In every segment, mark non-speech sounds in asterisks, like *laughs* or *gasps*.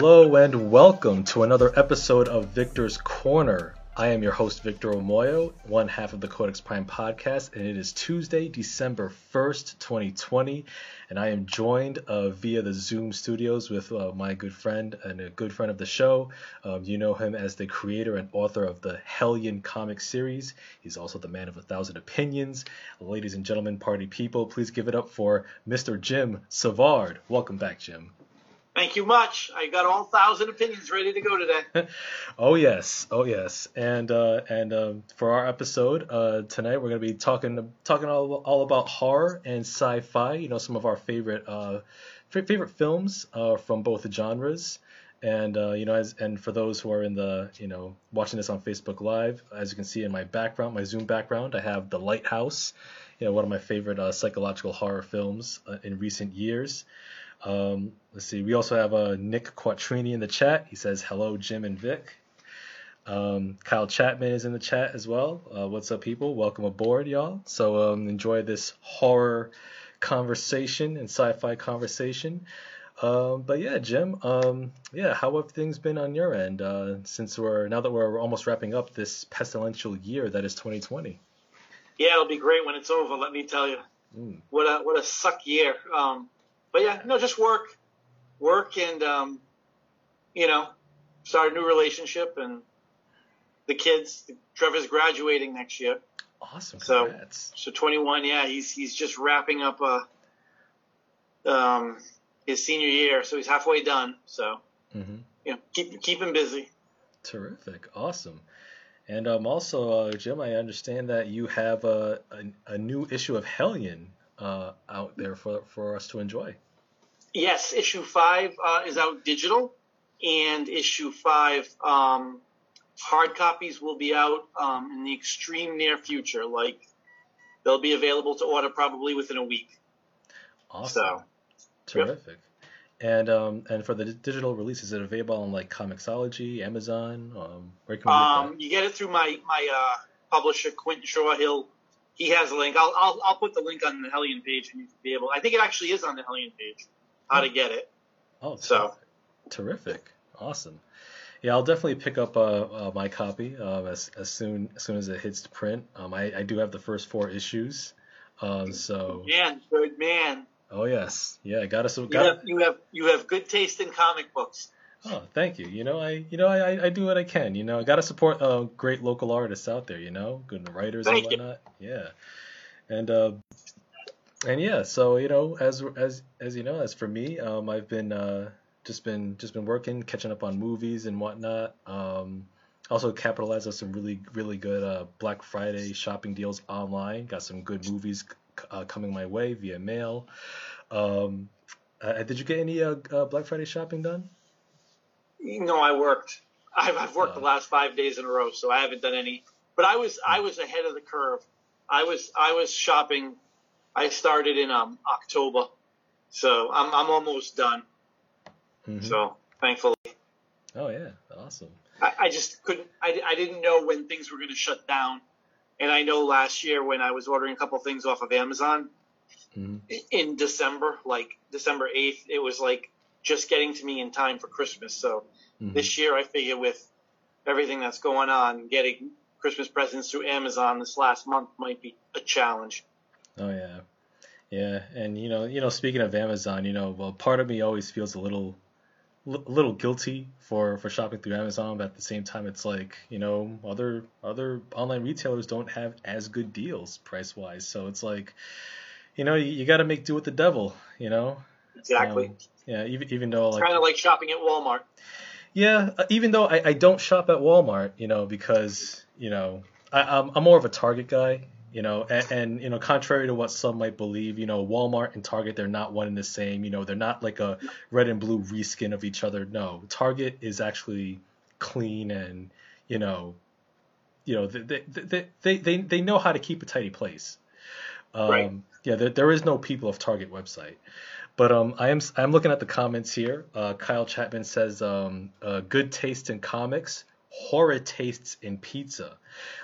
Hello and welcome to another episode of Victor's Corner. I am your host, Victor Omoyo, one half of the Codex Prime podcast, and it is Tuesday, December 1st, 2020. And I am joined uh, via the Zoom studios with uh, my good friend and a good friend of the show. Um, you know him as the creator and author of the Hellion comic series. He's also the man of a thousand opinions. Ladies and gentlemen, party people, please give it up for Mr. Jim Savard. Welcome back, Jim. Thank you much. I got all thousand opinions ready to go today. *laughs* oh yes, oh yes, and uh, and um, for our episode uh, tonight, we're gonna be talking talking all, all about horror and sci-fi. You know, some of our favorite uh, favorite films uh, from both genres. And uh, you know, as and for those who are in the you know watching this on Facebook Live, as you can see in my background, my Zoom background, I have The Lighthouse. You know, one of my favorite uh, psychological horror films in recent years. Um, let's see. We also have uh, Nick Quattrini in the chat. He says, hello, Jim and Vic. Um, Kyle Chapman is in the chat as well. Uh, what's up, people? Welcome aboard, y'all. So um, enjoy this horror conversation and sci-fi conversation. Um, but yeah, Jim. Um, yeah, how have things been on your end uh, since we're now that we're almost wrapping up this pestilential year that is 2020? Yeah, it'll be great when it's over. Let me tell you. Mm. What a what a suck year. Um, but yeah, no, just work, work, and um, you know, start a new relationship, and the kids. Trevor's graduating next year. Awesome. Congrats. So, so 21. Yeah, he's he's just wrapping up a uh, um his senior year, so he's halfway done. So, mm-hmm. you know, keep keep him busy. Terrific. Awesome. And um, also, uh, Jim, I understand that you have a, a, a new issue of Hellion uh, out there for, for us to enjoy. Yes, issue five uh, is out digital, and issue five um, hard copies will be out um, in the extreme near future. Like they'll be available to order probably within a week. Awesome. So, Terrific. Yep. And um, and for the digital release, is it available on like Comixology, Amazon? Um, where can we um, get You get it through my my uh, publisher, Quentin Shaw. He'll he has a link. I'll, I'll, I'll put the link on the Hellion page and you can be able. I think it actually is on the Hellion page. How to get it. Oh, so terrific, awesome. Yeah, I'll definitely pick up uh, uh, my copy um, as, as soon as soon as it hits to print. Um, I, I do have the first four issues, um, so. Man, good man. Oh yes, yeah, I got us. You have you have you have good taste in comic books. Oh, thank you. You know, I you know I, I do what I can. You know, I got to support uh, great local artists out there. You know, good writers thank and whatnot. You. Yeah, and uh, and yeah, so you know, as as as you know, as for me, um, I've been uh, just been just been working, catching up on movies and whatnot. Um, also capitalized on some really really good uh, Black Friday shopping deals online. Got some good movies uh, coming my way via mail. Um, uh, did you get any uh, uh, Black Friday shopping done? No, I worked. I've, I've worked the uh. last five days in a row, so I haven't done any. But I was I was ahead of the curve. I was I was shopping. I started in um, October, so I'm I'm almost done. Mm-hmm. So thankfully. Oh yeah, awesome. I, I just couldn't. I, I didn't know when things were going to shut down, and I know last year when I was ordering a couple things off of Amazon mm-hmm. in December, like December eighth, it was like just getting to me in time for Christmas. So mm-hmm. this year, I figure with everything that's going on, getting Christmas presents through Amazon this last month might be a challenge. Oh yeah, yeah, and you know, you know, speaking of Amazon, you know, well, part of me always feels a little, a little guilty for for shopping through Amazon, but at the same time, it's like you know, other other online retailers don't have as good deals price wise, so it's like, you know, you, you got to make do with the devil, you know. Exactly. Um, yeah, even even though it's like kind of like shopping at Walmart. Yeah, uh, even though I, I don't shop at Walmart, you know, because you know I, I'm I'm more of a Target guy, you know, and, and, you know, contrary to what some might believe, you know, Walmart and Target they're not one and the same. You know, they're not like a red and blue reskin of each other. No, Target is actually clean and you know, you know, they they they they, they know how to keep a tidy place. Um, right. Yeah, there, there is no people of Target website. But um, I am I'm looking at the comments here. Uh, Kyle Chapman says, um, uh, "Good taste in comics, horrid tastes in pizza."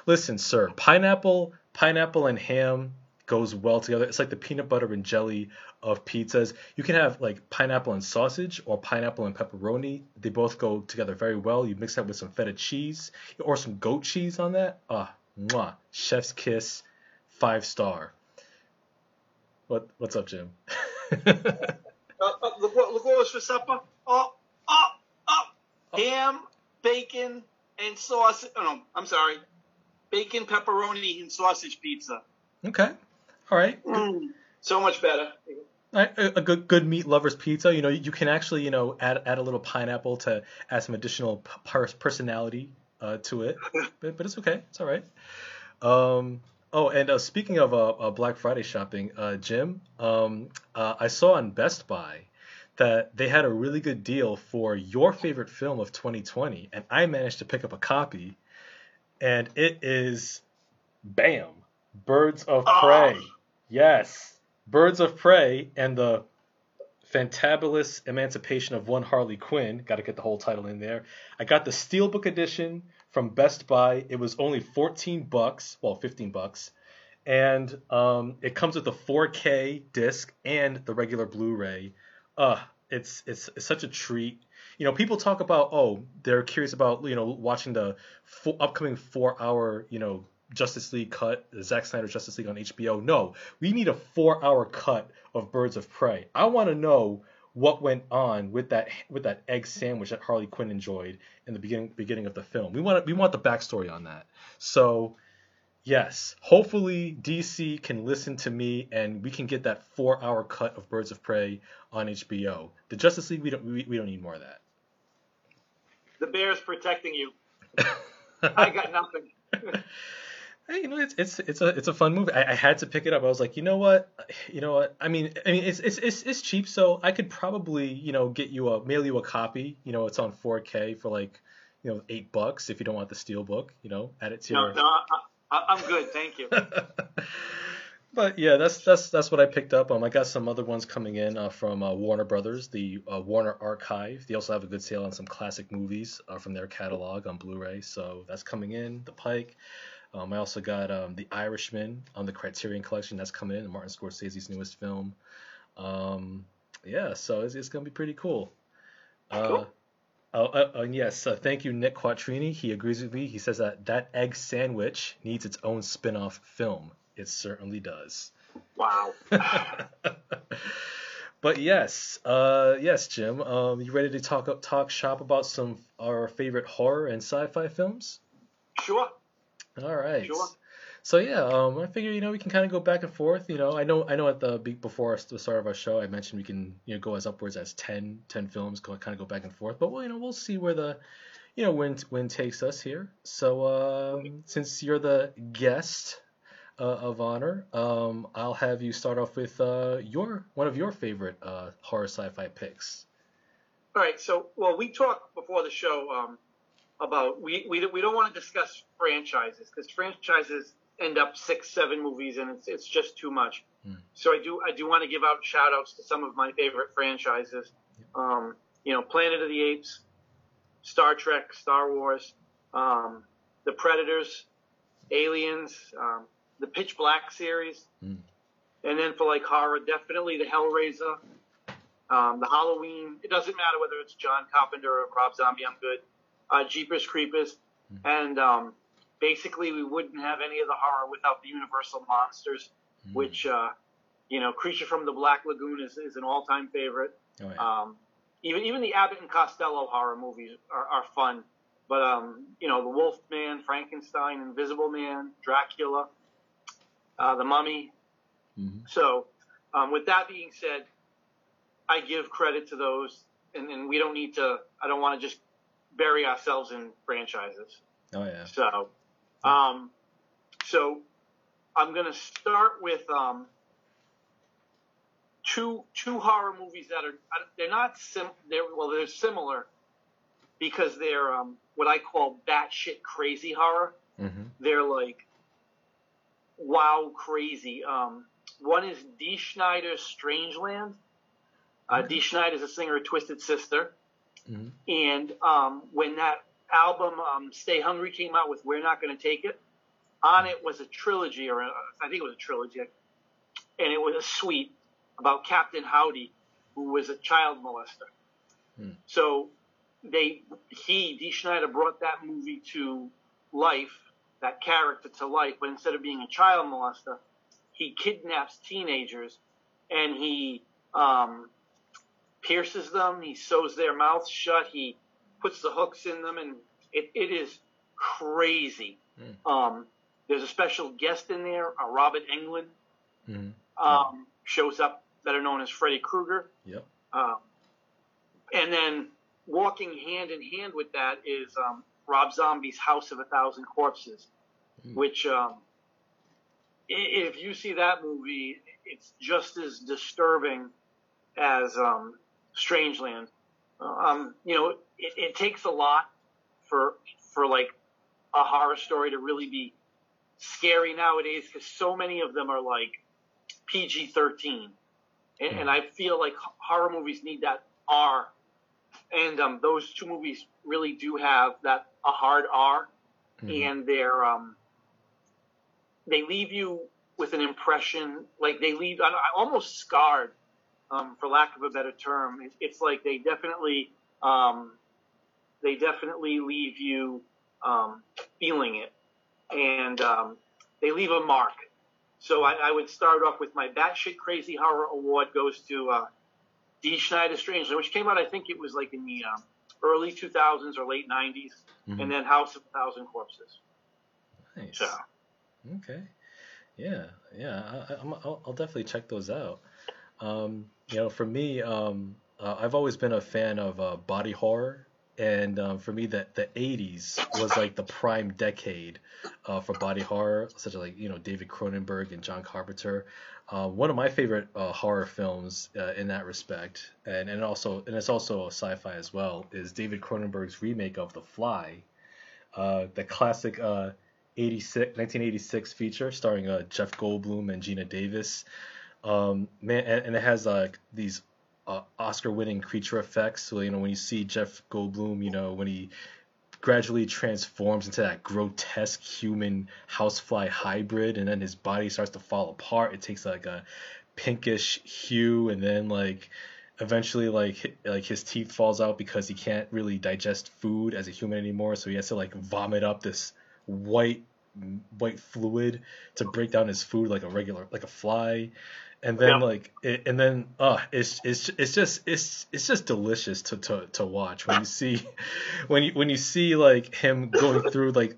Listen, sir, pineapple, pineapple and ham goes well together. It's like the peanut butter and jelly of pizzas. You can have like pineapple and sausage or pineapple and pepperoni. They both go together very well. You mix that with some feta cheese or some goat cheese on that. Ah, mwah, chef's kiss, five star. What what's up, Jim? *laughs* uh, uh, look, what, look what was for supper. Oh, oh, oh, ham, bacon, and sausage. Oh, no, I'm sorry, bacon, pepperoni, and sausage pizza. Okay, all right. Mm, so much better. A, a good good meat lovers pizza. You know, you can actually you know add add a little pineapple to add some additional personality uh, to it, *laughs* but, but it's okay. It's all right. Um, oh, and uh, speaking of uh, uh Black Friday shopping, uh, Jim, um, uh, I saw on Best Buy that they had a really good deal for your favorite film of 2020, and I managed to pick up a copy, and it is, bam, Birds of ah. Prey. Oh. Yes, Birds of Prey and the Fantabulous Emancipation of One Harley Quinn. Got to get the whole title in there. I got the Steelbook edition from Best Buy. It was only 14 bucks, well, 15 bucks. And um, it comes with a 4K disc and the regular Blu-ray. Uh, it's, it's it's such a treat. You know, people talk about oh, they're curious about you know watching the upcoming four-hour you know Justice League cut, the Zack Snyder Justice League on HBO. No, we need a four-hour cut of Birds of Prey. I want to know what went on with that with that egg sandwich that Harley Quinn enjoyed in the beginning beginning of the film. We want we want the backstory on that. So yes, hopefully DC can listen to me and we can get that four-hour cut of Birds of Prey on HBO. The Justice League we don't we, we don't need more of that. The bear's protecting you. *laughs* I got nothing. *laughs* Hey, you know, it's it's it's a it's a fun movie. I, I, had to pick it up. I was like, you know what, you know what. I mean, I mean, it's it's it's, it's cheap, so I could probably you know get you a mail you a copy. You know, it's on 4K for like you know eight bucks if you don't want the steel book. You know, add it to no, your. No, I, I'm good, thank you. *laughs* but yeah, that's that's that's what I picked up. Um, I got some other ones coming in uh, from uh, Warner Brothers, the uh, Warner Archive. They also have a good sale on some classic movies uh, from their catalog on Blu-ray, so that's coming in the pike. Um, I also got um, The Irishman on the Criterion Collection that's coming in, Martin Scorsese's newest film. Um, yeah, so it's, it's going to be pretty cool. Uh, cool. Oh, uh, uh, yes, uh, thank you, Nick Quattrini. He agrees with me. He says that that egg sandwich needs its own spin off film. It certainly does. Wow. *laughs* but yes, uh, yes, Jim. Um, you ready to talk talk shop about some our favorite horror and sci-fi films? Sure. All right. Sure. So yeah, um, I figure you know we can kind of go back and forth. You know, I know I know at the before the start of our show, I mentioned we can you know go as upwards as 10, 10 films, kind of go back and forth. But well, you know, we'll see where the you know wind wind takes us here. So um, since you're the guest uh, of honor, um, I'll have you start off with uh, your one of your favorite uh, horror sci-fi picks. All right. So well, we talked before the show. Um, about we we, we don't want to discuss franchises because franchises end up six seven movies and it's it's just too much. Mm. So I do I do want to give out shout outs to some of my favorite franchises. Um, you know, Planet of the Apes, Star Trek, Star Wars, um, The Predators, Aliens, um, the Pitch Black series, mm. and then for like horror, definitely the Hellraiser, um, the Halloween. It doesn't matter whether it's John Carpenter or Rob Zombie. I'm good uh, Jeepers Creepers, mm-hmm. and um, basically we wouldn't have any of the horror without the Universal monsters, mm-hmm. which uh, you know, Creature from the Black Lagoon is, is an all-time favorite. Oh, yeah. um, even even the Abbott and Costello horror movies are, are fun, but um, you know, the Wolf Man, Frankenstein, Invisible Man, Dracula, uh, the Mummy. Mm-hmm. So, um, with that being said, I give credit to those, and, and we don't need to. I don't want to just bury ourselves in franchises. Oh yeah. So, um, so I'm gonna start with um, two two horror movies that are they're not sim they're well they're similar because they're um, what I call batshit crazy horror. Mm-hmm. They're like wow crazy. Um, one is Dee Snider's Strangeland. Uh, Dee Snider is a singer of Twisted Sister. Mm-hmm. And um, when that album um, Stay Hungry came out with We're Not Going to Take It, on it was a trilogy, or a, I think it was a trilogy. and it was a suite about Captain Howdy, who was a child molester. Hmm. So they he Dee Snider brought that movie to life, that character to life, but instead of being a child molester, he kidnaps teenagers and he um, pierces them. He sews their mouths shut. He puts the hooks in them, and it, it is crazy. Mm. Um, there's a special guest in there, uh, Robert Englund, mm-hmm. um, shows up, better known as Freddy Krueger. Yep. Um, and then walking hand in hand with that is um, Rob Zombie's House of a Thousand Corpses, mm. which, um, if you see that movie, it's just as disturbing as um, Strangeland. Um, you know, it, it takes a lot for for like a horror story to really be scary nowadays because so many of them are like PG 13. And, and, I feel like horror movies need that R. And um, those two movies really do have that a hard R. Mm-hmm. And they're, um, they leave you with an impression, like they leave, I, almost scarred, um, for lack of a better term. It, it's like they definitely, um, they definitely leave you um, feeling it, and um, they leave a mark. So I, I, would start off with my batshit crazy horror award goes to uh, Dee Snider Strangeland, which came out I think it was like in the um, early 2000s or late 90s, mm-hmm. and then House of a Thousand Corpses. Nice. So. Okay. Yeah, yeah, I, will definitely check those out. Um, you know, for me, um, uh, I've always been a fan of uh, body horror and um, for me the, the 80s was like the prime decade uh, for body horror such as like you know david cronenberg and john carpenter. Uh, one of my favorite uh, horror films uh, in that respect and, and also and it's also sci-fi as well is david cronenberg's remake of the fly uh, the classic uh, 86 1986 feature starring jeff goldblum and geena davis. Um, man and, and it has like these uh, Oscar-winning creature effects. So you know when you see Jeff Goldblum, you know when he gradually transforms into that grotesque human housefly hybrid, and then his body starts to fall apart. It takes like a pinkish hue, and then like eventually like like his teeth falls out because he can't really digest food as a human anymore. So he has to like vomit up this white white fluid to break down his food like a regular like a fly. And then yeah. like it, and then uh it's it's it's just it's it's just delicious to to to watch when you see *laughs* when you when you see like him going *laughs* through like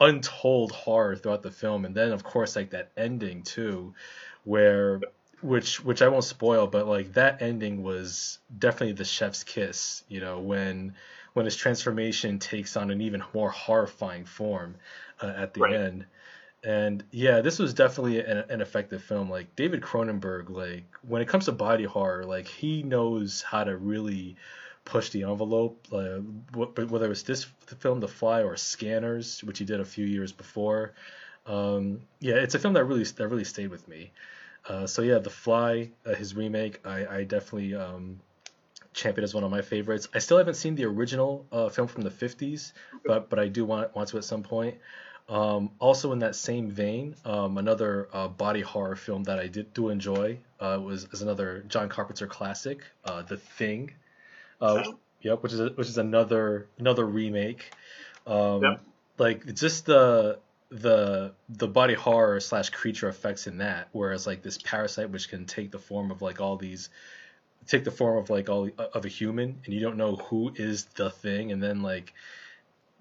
untold horror throughout the film. And then of course like that ending too where which which I won't spoil but like that ending was definitely the chef's kiss you know when when his transformation takes on an even more horrifying form uh, at the right. end and yeah, this was definitely an, an, effective film. Like David Cronenberg, like when it comes to body horror, like he knows how to really push the envelope. Uh, whether it was this film, The Fly, or Scanners, which he did a few years before. Um, yeah, it's a film that really that really stayed with me. Uh, so yeah, The Fly, uh, his remake, I, I definitely um, champion is one of my favorites. I still haven't seen the original uh, film from the 50s, but but I do want want to at some point. Um, also in that same vein, um, another uh, body horror film that I did do enjoy uh, was is another John Carpenter classic, uh, The Thing. Uh, yep, which is a, which is another another remake. Um, yep. Like just the the the body horror slash creature effects in that, whereas like this parasite which can take the form of like all these take the form of like all of a human and you don't know who is the thing and then like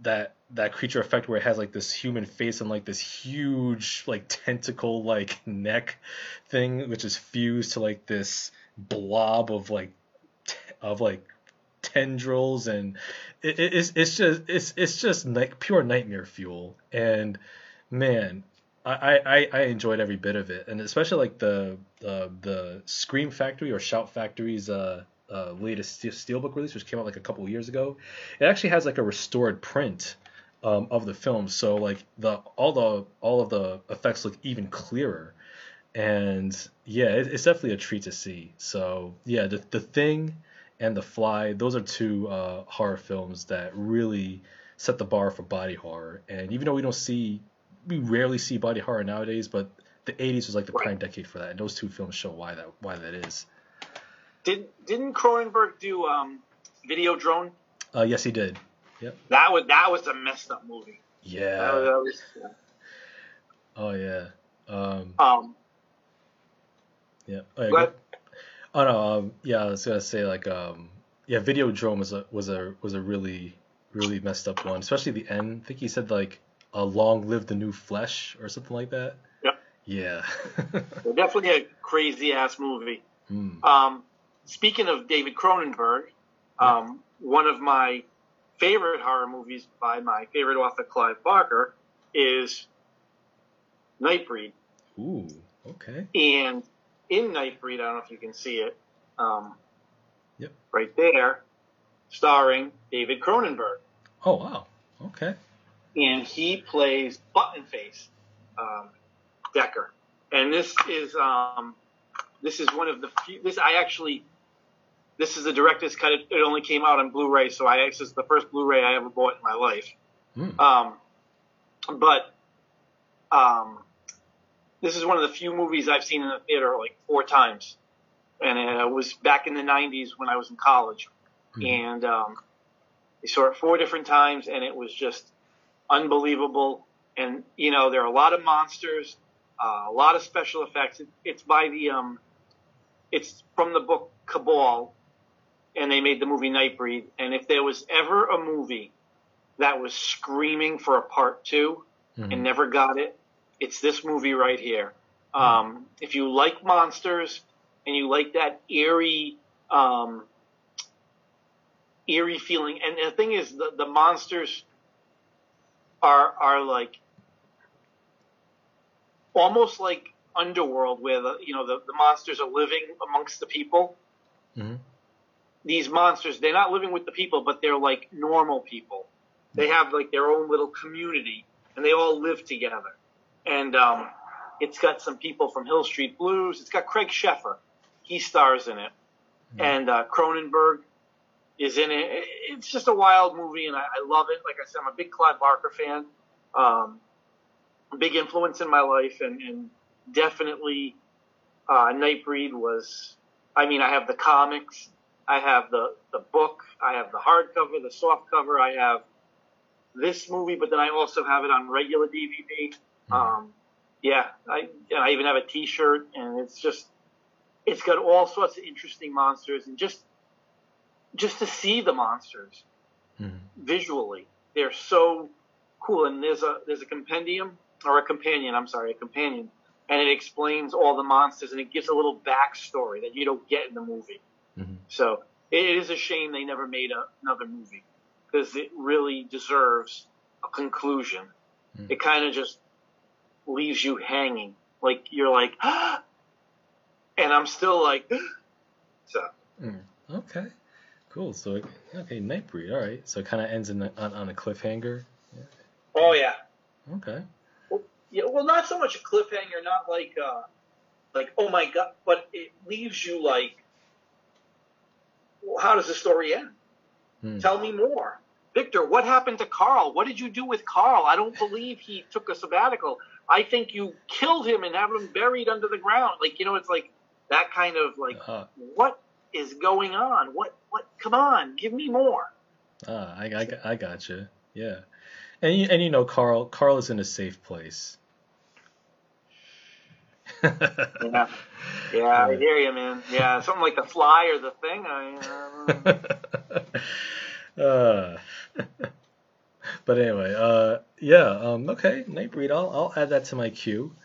that that creature effect where it has like this human face and like this huge like tentacle like neck thing which is fused to like this blob of like t- of like tendrils and it, it, it's it's just it's it's just like pure nightmare fuel. And man I, I, I enjoyed every bit of it and especially like the uh, the Scream Factory or Shout Factory's uh, uh, latest steelbook release, which came out like a couple years ago. It actually has like a restored print um, of the film, so like the all the all of the effects look even clearer. And yeah, it, it's definitely a treat to see. So yeah, the the thing and the fly, those are two uh, horror films that really set the bar for body horror. And even though we don't see, we rarely see body horror nowadays, but the 80s was like the right. prime decade for that, and those two films show why that why that is. Did didn't Cronenberg do um, Videodrome? Uh, yes, he did. Yep. That was that was a messed up movie. Yeah. That was, that was, yeah. Oh yeah. Um. um yeah. Oh, yeah oh no. Um, yeah, I was gonna say like um. Yeah, Videodrome was a was a was a really really messed up one, especially the end. I think he said like a long live the new flesh or something like that. Yep. Yeah. *laughs* definitely a crazy ass movie. Mm. Um, speaking of David Cronenberg, um, one of my favorite horror movies by my favorite author Clive Barker is Nightbreed. Ooh, okay. And in Nightbreed, I don't know if you can see it. Um, yep. Right there, starring David Cronenberg. Oh wow. Okay. And he plays Buttonface um, Decker, and this is um, this is one of the few. This I actually. This is the director's cut. It, it only came out on Blu-ray, so I this is the first Blu-ray I ever bought in my life. Mm. Um, but um, this is one of the few movies I've seen in the theater like four times, and it was back in the '90s when I was in college, mm. and um, I saw it four different times, and it was just unbelievable. And you know, there are a lot of monsters, uh, a lot of special effects. It, it's by the um, it's from the book Cabal, and they made the movie Nightbreed. And if there was ever a movie that was screaming for a part 2 mm-hmm. and never got it, it's this movie right here. Um, if you like monsters and you like that eerie, um, eerie feeling, and the thing is, the, the monsters are are like almost like underworld, where the you know the, the monsters are living amongst the people. Mm-hmm. These monsters, they're not living with the people, but they're like normal people. They have like their own little community, and they all live together and um, it's got some people from Hill Street Blues. It's got Craig Sheffer. He stars in it, mm-hmm. and uh, Cronenberg is in it. It's just a wild movie, and I, I love it. Like I said, I'm a big Clive Barker fan. Um, big influence in my life, and, and definitely uh, Nightbreed was. I mean, I have the comics, I have the the book, I have the hardcover, the soft cover, I have this movie, but then I also have it on regular DVD. Um, yeah, I I even have a T-shirt, and it's just it's got all sorts of interesting monsters, and just just to see the monsters mm-hmm. visually, they're so cool. And there's a there's a compendium or a companion. I'm sorry, a companion, and it explains all the monsters, and it gives a little backstory that you don't get in the movie. Mm-hmm. So it is a shame they never made a, another movie because it really deserves a conclusion. Mm-hmm. It kind of just leaves you hanging. Like you're like, ah! *gasps* and I'm still like, *gasps* so. Mm, okay, cool. So okay, Nightbreed. All right. So it kind of ends in on, on a cliffhanger. Yeah. Oh yeah. Okay. Well, yeah. Well, not so much a cliffhanger. Not like, uh, like oh my god, but it leaves you like, well, how does the story end? Hmm. Tell me more. Victor, what happened to Carl? What did you do with Carl? I don't believe he took a sabbatical. I think you killed him and have him buried under the ground. Like, you know, it's like that kind of like, uh-huh. what is going on? What, what, come on, give me more. Ah, I, I, I got you. Yeah. And you, and you know, Carl, Carl is in a safe place. *laughs* yeah. Yeah, I hear you, man. Yeah, something like the fly or the thing. I, *laughs* uh... uh. *laughs* but anyway, uh, yeah, um, okay, Nightbreed. I'll I'll add that to my queue.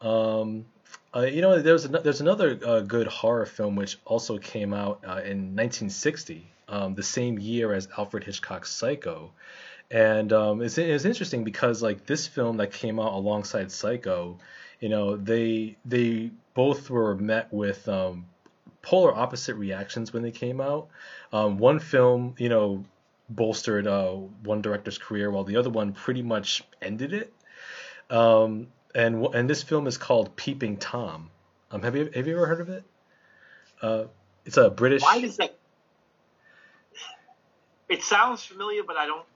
Um, uh, you know, there's an, there's another uh, good horror film which also came out uh, in 1960, um, the same year as Alfred Hitchcock's Psycho, and um, it's it's interesting because like this film that came out alongside Psycho, you know, they they both were met with um, polar opposite reactions when they came out. Um, one film, you know, bolstered uh, one director's career, while the other one pretty much ended it. Um, and and this film is called Peeping Tom. Um, have you have you ever heard of it? Uh, it's a British. Why does that? It sounds familiar, but I don't.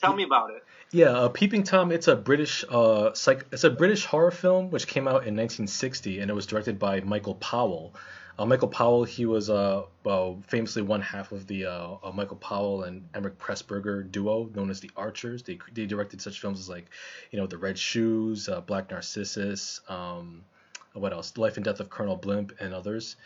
Tell me about it. Yeah, uh, Peeping Tom. It's a British uh, psych- it's a British horror film which came out in 1960, and it was directed by Michael Powell. Uh, Michael Powell, he was uh, well, famously one half of the uh, uh, Michael Powell and Emeric Pressburger duo known as the Archers. They, they directed such films as like, you know, The Red Shoes, uh, Black Narcissus, um, what else? The Life and Death of Colonel Blimp, and others.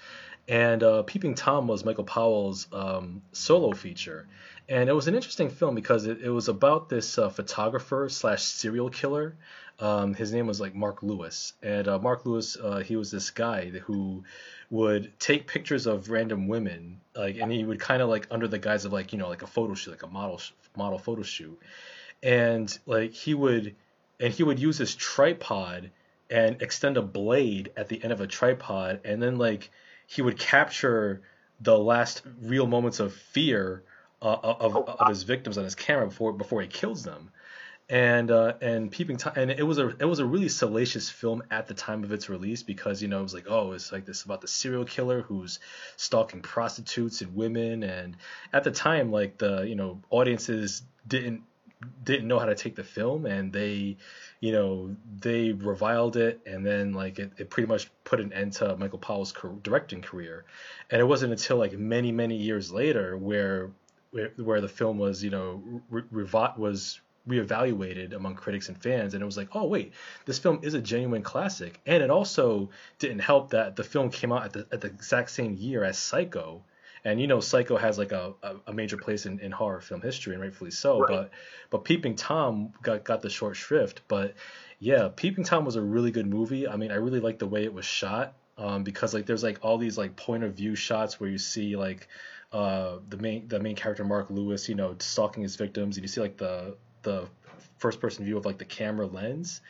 And uh, Peeping Tom was Michael Powell's um, solo feature. And it was an interesting film because it, it was about this uh, photographer slash serial killer. Um, his name was like Mark Lewis. And uh, Mark Lewis, uh, he was this guy who would take pictures of random women, like, and he would kind of like under the guise of like, you know, like a photo shoot, like a model model photo shoot. And like he would, and he would use his tripod and extend a blade at the end of a tripod, and then like he would capture the last real moments of fear uh, of, oh, of his victims on his camera before before he kills them. And uh, and peeping tom, and it was a it was a really salacious film at the time of its release because you know it was like oh it's like this about the serial killer who's stalking prostitutes and women and at the time like the you know audiences didn't didn't know how to take the film and they you know, they reviled it, and then like it, it pretty much put an end to Michael Powell's directing career. And it wasn't until like many many years later where where, where the film was you know re- was reevaluated among critics and fans, and it was like, oh wait, this film is a genuine classic. And it also didn't help that the film came out at the at the exact same year as Psycho, and you know Psycho has like a, a, major place in, in horror film history and rightfully so right. but but Peeping Tom got got the short shrift but yeah Peeping Tom was a really good movie I mean I really like the way it was shot um, because like there's like all these like point of view shots where you see like uh, the main the main character Mark Lewis you know stalking his victims and you see like the the first person view of like the camera lens.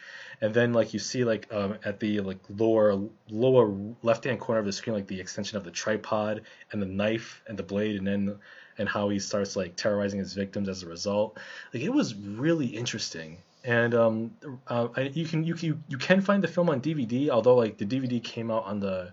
And then like you see like um, at the like lower lower left hand corner of the screen like the extension of the tripod and the knife and the blade and then and how he starts like terrorizing his victims as a result. Like it was really interesting. And um, uh, you can you can you can find the film on DVD although like the DVD came out on the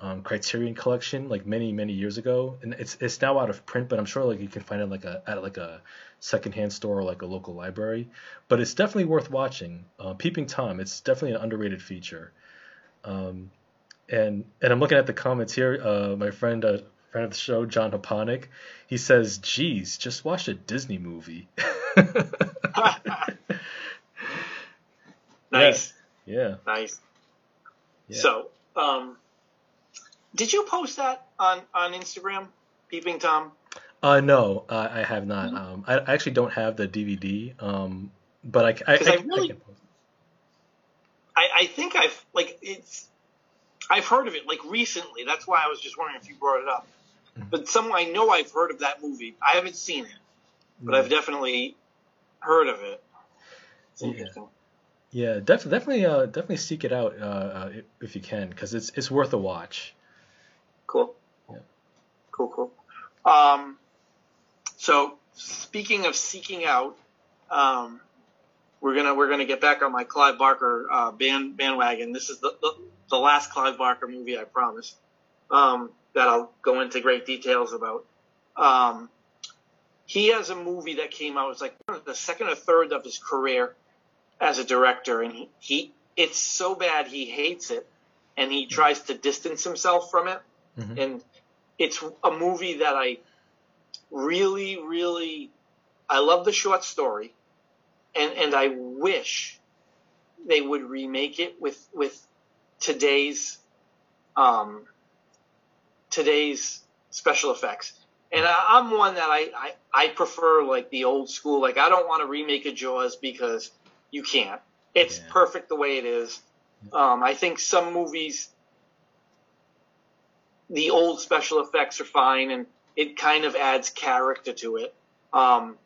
um, Criterion collection like many many years ago, and it's it's now out of print, but I'm sure like you can find it like a at like a secondhand store or like a local library. But it's definitely worth watching. Uh, Peeping Tom, it's definitely an underrated feature. Um, and and I'm looking at the comments here. Uh, my friend, uh, friend of the show, John Haponic, he says, "Geez, just watch a Disney movie." *laughs* nice. Yeah. yeah. Nice. Yeah. So, um, did you post that on on Instagram, Peeping Tom? Uh, no, uh, I have not. Mm-hmm. Um, I, I, actually don't have the DVD. Um, but I, I, I, I really, I, I think I've like it's, I've heard of it like recently. That's why I was just wondering if you brought it up. Mm-hmm. But some I know I've heard of that movie. I haven't seen it, but mm-hmm. I've definitely heard of it. yeah. Yeah, def- definitely, uh, definitely seek it out uh, uh, if you can, because it's it's worth a watch. Cool. Yeah. Cool, cool. Um, so speaking of seeking out, um, we're gonna we're gonna get back on my Clive Barker uh, band bandwagon. This is the, the, the last Clive Barker movie, I promise. Um, that I'll go into great details about. Um, he has a movie that came out. It's like the second or third of his career as a director, and he, he it's so bad he hates it, and he tries to distance himself from it. Mm-hmm. And it's a movie that I really, really, I love the short story, and and I wish they would remake it with with today's um today's special effects. And I, am one that I, I I prefer like the old school. Like I don't want to remake a Jaws because you can't. It's yeah. perfect the way it is. Um, I think some movies the old special effects are fine and it kind of adds character to it. Um,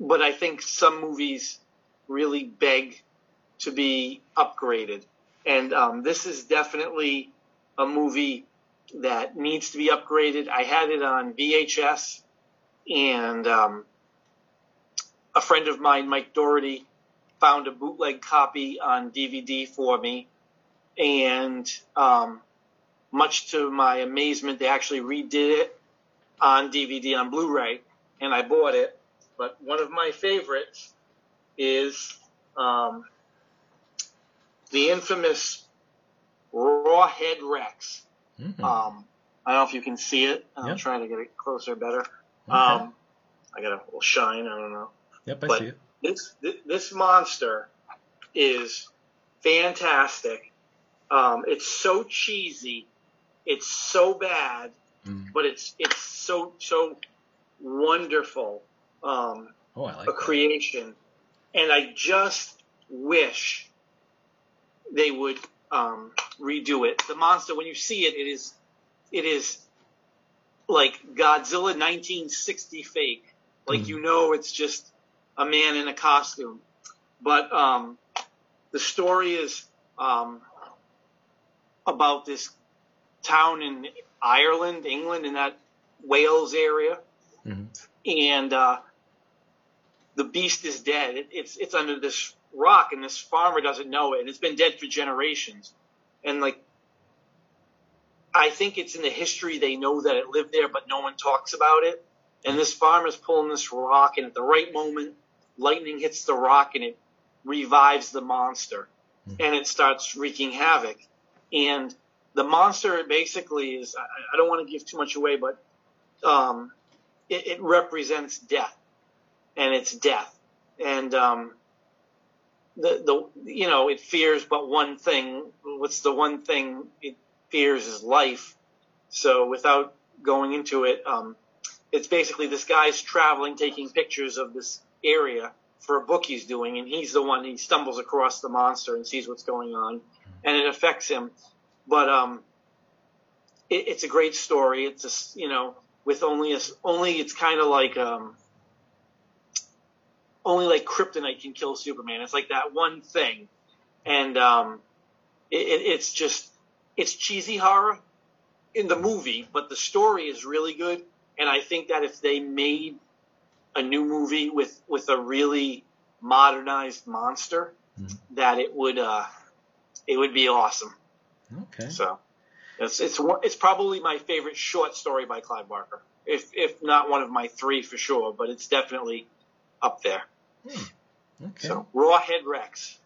but I think some movies really beg to be upgraded. And um, this is definitely a movie that needs to be upgraded. I had it on VHS, and um, a friend of mine, Mike Doherty, found a bootleg copy on DVD for me. And um, much to my amazement, they actually redid it on DVD on Blu-ray, and I bought it. but one of my favorites is um, the infamous Rawhead Rex. Mm-hmm. Um, I don't know if you can see it. I'm yep. trying to get it closer, better. Okay. Um, I got a little shine. I don't know. Yep, I but see it. This this monster is fantastic. Um, it's so cheesy. It's so bad, mm. but it's it's so so wonderful. Um, oh, I like a that. creation, and I just wish they would um, redo it. The monster, when you see it, it is it is like Godzilla 1960 fake. Like mm. you know, it's just a man in a costume. But um, the story is um, about this town in Ireland, England, in that Wales area, mm-hmm. and uh, the beast is dead. It, it's it's under this rock, and this farmer doesn't know it, and it's been dead for generations. And like, I think it's in the history they know that it lived there, but no one talks about it. And this farmer's pulling this rock, and at the right moment, lightning hits the rock, and it revives the monster, mm-hmm. and it starts wreaking havoc. And the monster basically is I, I don't want to give too much away, but um, it, it, represents death, and it's death, and um, the the you know it fears but one thing. What's the one thing it fears is life. So without going into it, um, it's basically this guy's traveling, taking pictures of this area for a book he's doing, and he's the one he stumbles across the monster and sees what's going on, and it affects him. But um, it, it's a great story. It's just you know with only a only it's kind of like um, only like kryptonite can kill Superman. It's like that one thing, and um, it, it's just it's cheesy horror in the movie, but the story is really good. And I think that if they made a new movie with with a really modernized monster, mm-hmm. that it would uh, it would be awesome. Okay. So it's it's it's probably my favorite short story by Clive Barker, if if not one of my three for sure, but it's definitely up there. Hmm. Okay. So Rawhead Rex.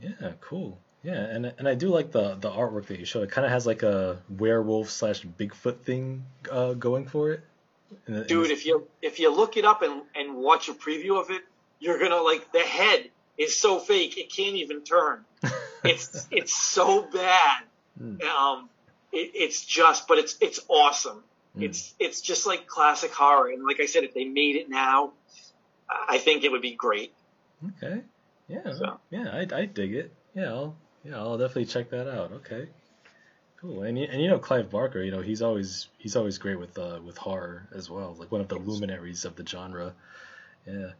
Yeah, cool. Yeah, and and I do like the the artwork that you showed. It kind of has like a werewolf slash Bigfoot thing uh, going for it. The, Dude, if you if you look it up and and watch a preview of it, you're gonna like the head is so fake it can't even turn. *laughs* it's it's so bad. Mm. Um, it, it's just, but it's it's awesome. Mm. It's it's just like classic horror, and like I said, if they made it now, I think it would be great. Okay. Yeah. So. Yeah, I I dig it. Yeah, I'll yeah I'll definitely check that out. Okay. Cool. And and you know Clive Barker, you know he's always he's always great with uh with horror as well, like one of the luminaries of the genre. Yeah.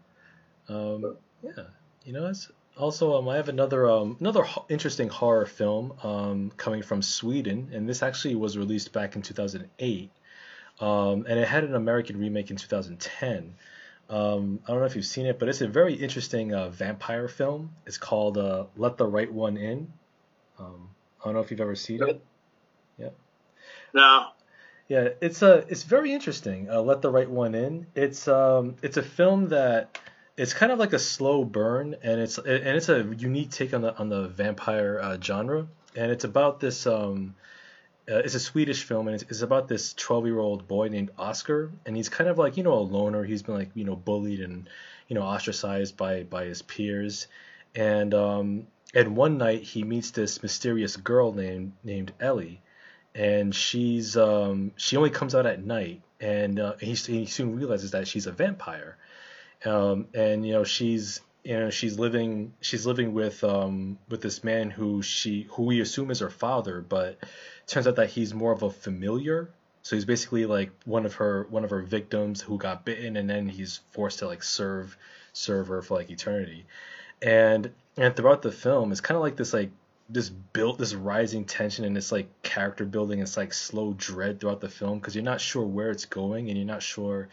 Um. Yeah. You know, it's also um I have another um another ho- interesting horror film um coming from Sweden, and this actually was released back in 2008. Um, and it had an American remake in 2010. Um, I don't know if you've seen it, but it's a very interesting uh, vampire film. It's called uh, Let the Right One In. Um, I don't know if you've ever seen it. Yeah. No. Yeah, it's a uh, it's very interesting. Uh, Let the Right One In. It's um it's a film that it's kind of like a slow burn, and it's and it's a unique take on the on the vampire uh, genre, and it's about this um uh, it's a Swedish film, and it's, it's about this 12 year old boy named Oscar, and he's kind of like you know a loner. He's been like you know bullied and you know ostracized by by his peers, and um, and one night he meets this mysterious girl named named Ellie, and she's um, she only comes out at night, and uh, he, he soon realizes that she's a vampire, um, and you know she's you know she's living she's living with um with this man who she who we assume is her father, but turns out that he's more of a familiar. So he's basically like one of her one of her victims who got bitten, and then he's forced to like serve serve her for like eternity. And and throughout the film, it's kind of like this like this built this rising tension and this like character building it's like slow dread throughout the film because you're not sure where it's going and you're not sure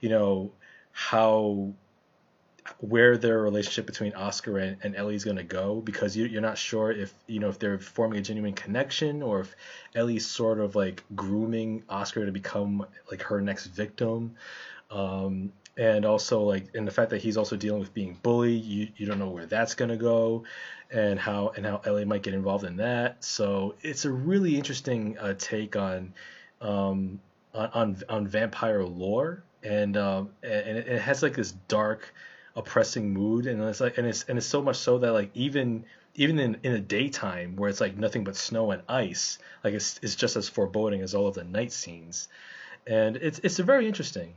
you know how where their relationship between Oscar and, and Ellie is going to go because you, you're not sure if you know if they're forming a genuine connection or if Ellie's sort of like grooming Oscar to become like her next victim. Um, and also like and the fact that he's also dealing with being bullied you, you don't know where that's going to go and how and how la might get involved in that so it's a really interesting uh, take on um on, on, on vampire lore and um and it, has like this dark oppressing mood and it's like and it's and it's so much so that like even even in, in the daytime where it's like nothing but snow and ice like it's, it's just as foreboding as all of the night scenes and it's it's a very interesting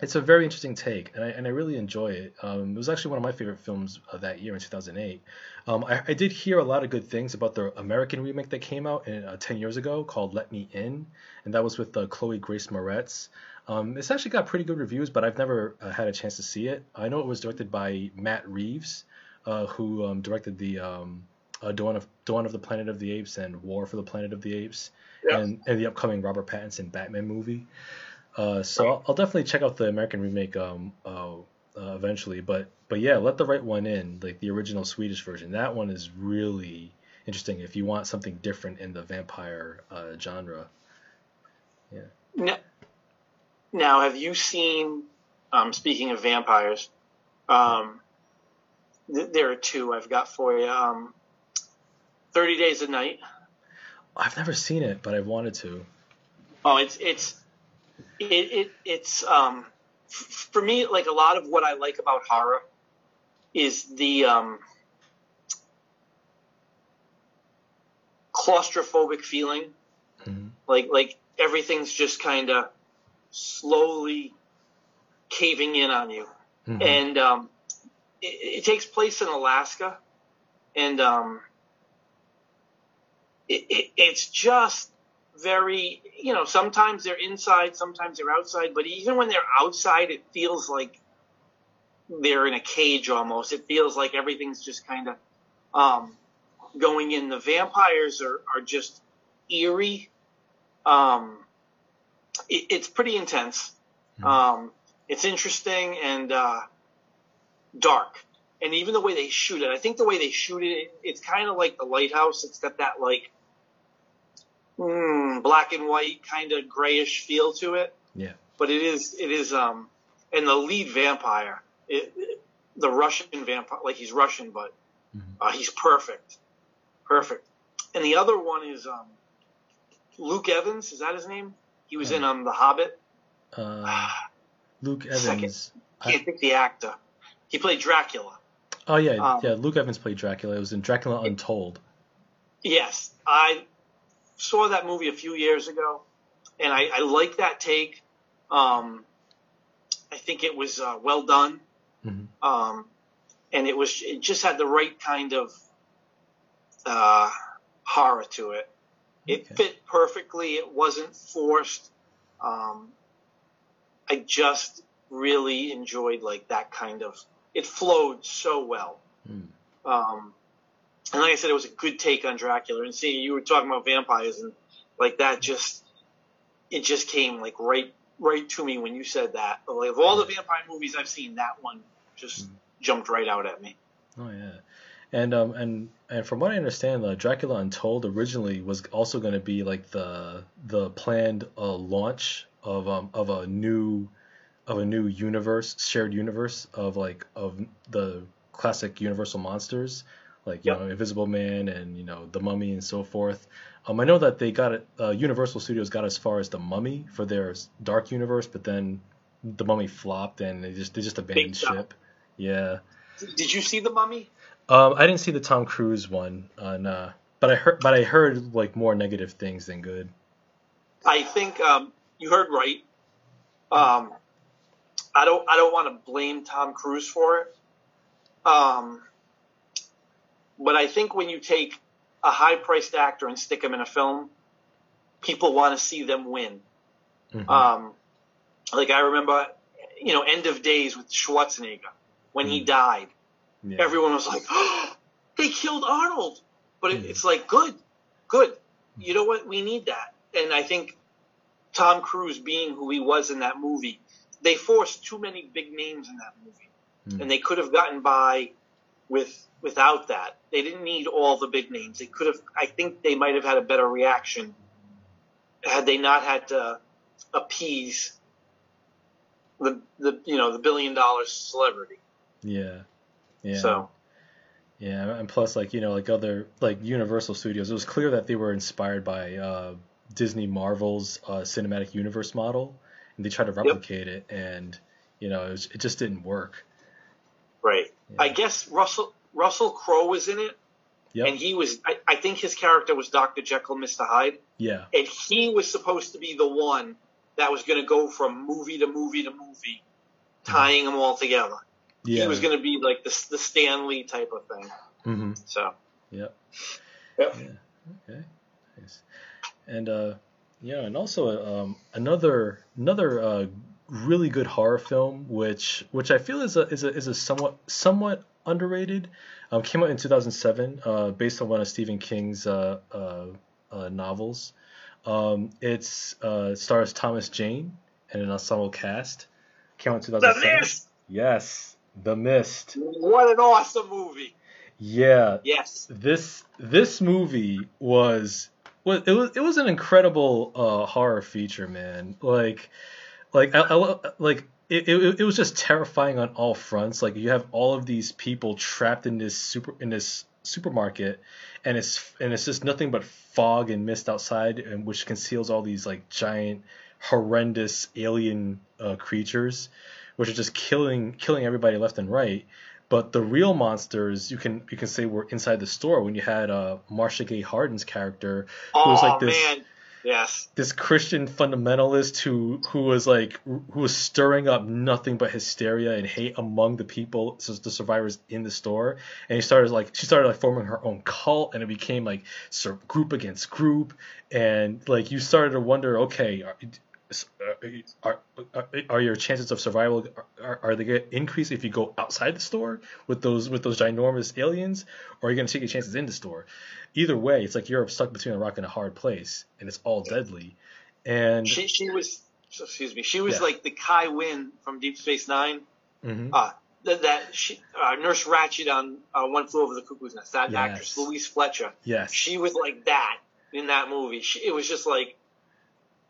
it's a very interesting take, and I, and I really enjoy it. Um, it was actually one of my favorite films of that year in 2008. Um, I, I, did hear a lot of good things about the American remake that came out in, uh, 10 years ago called Let Me In, and that was with uh, Chloe Grace Moretz. Um, it's actually got pretty good reviews, but I've never uh, had a chance to see it. I know it was directed by Matt Reeves, uh, who um, directed the um, uh, Dawn of Dawn of the Planet of the Apes and War for the Planet of the Apes, and, and the upcoming Robert Pattinson Batman movie. Uh, so I'll, I'll, definitely check out the American remake um, uh, uh, eventually. But but yeah, let the right one in, like the original Swedish version. That one is really interesting if you want something different in the vampire uh, genre. Yeah. Now, have you seen? Um, speaking of vampires, um, th- there are two I've got for you. Um, Thirty Days of Night. I've never seen it, but I've wanted to. Oh, it's it's it, it it's um, f- for me like a lot of what I like about horror is the um, claustrophobic feeling, mm-hmm. like like everything's just kind of slowly caving in on you, mm-hmm. and um, it, it, takes place in Alaska, and um, it, it, it's just very, you know, sometimes they're inside, sometimes they're outside, but even when they're outside, it feels like they're in a cage almost. It feels like everything's just kind of um, going in. The vampires are, are just eerie. Um, it, it's pretty intense. Mm-hmm. Um, it's interesting and uh, dark. And even the way they shoot it, I think the way they shoot it, it's kind of like the lighthouse. It's got that like mm, black and white kind of grayish feel to it. Yeah. But it is it is um and the lead vampire, it, it, the Russian vampire, like he's Russian, but mm-hmm. uh, he's perfect, perfect. And the other one is um Luke Evans. Is that his name? He was in um The Hobbit. Uh, *sighs* Luke Evans. Second, can't think the actor. He played Dracula. Oh yeah, um, yeah. Luke Evans played Dracula. It was in Dracula Untold. Yes, I saw that movie a few years ago, and I, I like that take. Um, I think it was uh, well done, mm-hmm. um, and it was it just had the right kind of uh, horror to it. It okay. fit perfectly. It wasn't forced. Um, I just really enjoyed like that kind of. It flowed so well. Mm. Um, and like I said, it was a good take on Dracula. And see, you were talking about vampires, and like that just it just came like right right to me when you said that. Like of all the vampire movies I've seen, that one just mm. jumped right out at me. Oh yeah. And um and and from what I understand, uh, Dracula Untold originally was also going to be like the the planned uh, launch of um of a new of a new universe, shared universe of like of the classic Universal monsters like you yep. know Invisible Man and you know The Mummy and so forth. Um, I know that they got it. Uh, Universal Studios got as far as The Mummy for their Dark Universe, but then The Mummy flopped and they just they just abandoned ship. Yeah. Did you see The Mummy? Um, I didn't see the Tom Cruise one, uh, nah. But I heard, but I heard like more negative things than good. I think um, you heard right. Um, I don't, I don't want to blame Tom Cruise for it. Um, but I think when you take a high priced actor and stick him in a film, people want to see them win. Mm-hmm. Um, like I remember, you know, End of Days with Schwarzenegger when mm-hmm. he died. Yeah. Everyone was like, oh, they killed Arnold. But mm-hmm. it's like, good, good. You know what? We need that. And I think Tom Cruise being who he was in that movie, they forced too many big names in that movie. Mm-hmm. And they could have gotten by with without that. They didn't need all the big names. They could have. I think they might have had a better reaction had they not had to appease the the you know the billion dollar celebrity. Yeah. Yeah. So. Yeah, and plus, like you know, like other like Universal Studios, it was clear that they were inspired by uh, Disney Marvel's uh, cinematic universe model, and they tried to replicate yep. it, and you know, it, was, it just didn't work. Right. Yeah. I guess Russell Russell Crowe was in it. Yep. And he was, I, I, think his character was Dr. Jekyll, Mr. Hyde. Yeah. And he was supposed to be the one that was going to go from movie to movie to movie, tying mm-hmm. them all together. Yeah. He was going to be like the, the Stan Lee type of thing. Mm-hmm. So. Yep. Yep. Yeah. Okay. Nice. And, uh, yeah, and also um, another another uh, really good horror film, which which I feel is a is a is a somewhat somewhat underrated. Um, came out in 2007, uh, based on one of Stephen King's uh, uh, uh novels. Um, it's uh, stars Thomas Jane and an ensemble cast. Came out in 2007. The Mist. Yes, The Mist. What an awesome movie. Yeah. Yes. This this movie was well, it was it was an incredible uh, horror feature, man. Like like I, I like it, it, it was just terrifying on all fronts. Like you have all of these people trapped in this super in this supermarket, and it's and it's just nothing but fog and mist outside, and which conceals all these like giant, horrendous alien uh, creatures, which are just killing killing everybody left and right. But the real monsters, you can you can say, were inside the store when you had uh, Marcia Gay Harden's character, who oh, was like this. Man Yes. This Christian fundamentalist who who was like who was stirring up nothing but hysteria and hate among the people, so the survivors in the store, and he started like she started like forming her own cult, and it became like group against group, and like you started to wonder, okay, are, are, are your chances of survival are, are they going to increase if you go outside the store with those with those ginormous aliens? Or are you going to take your chances in the store? Either way it's like you're stuck between a rock and a hard place and it's all deadly. And she, she was excuse me she was yeah. like the kai winn from deep space 9 mm-hmm. uh, that, that she, uh, nurse ratched on uh, one flew over the cuckoo's nest. That yes. actress louise fletcher. Yes. She was like that in that movie. She, it was just like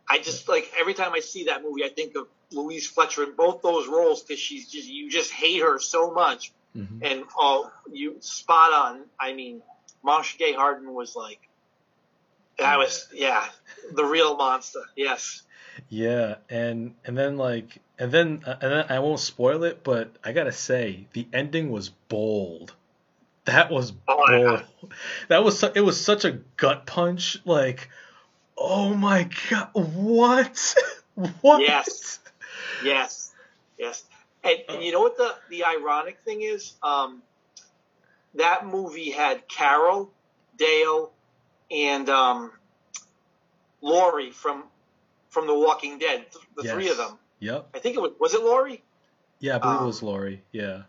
I just like every time I see that movie, I think of Louise Fletcher in both those roles because she's just you just hate her so much, mm-hmm. and oh, you spot on. I mean, Marcia Gay Harden was like that was yeah the real monster. Yes. Yeah, and and then like and then uh, and then I won't spoil it, but I gotta say the ending was bold. That was bold. Oh, yeah. That was su- it was such a gut punch. Like Oh my god! What? *laughs* what? Yes, yes, yes. And, and, you know what the the ironic thing is? Um, that movie had Carol, Dale, and um, Laurie from from The Walking Dead. The yes. three of them. Yep. I think it was was it Laurie? Yeah, I believe um, it was Laurie. Yeah.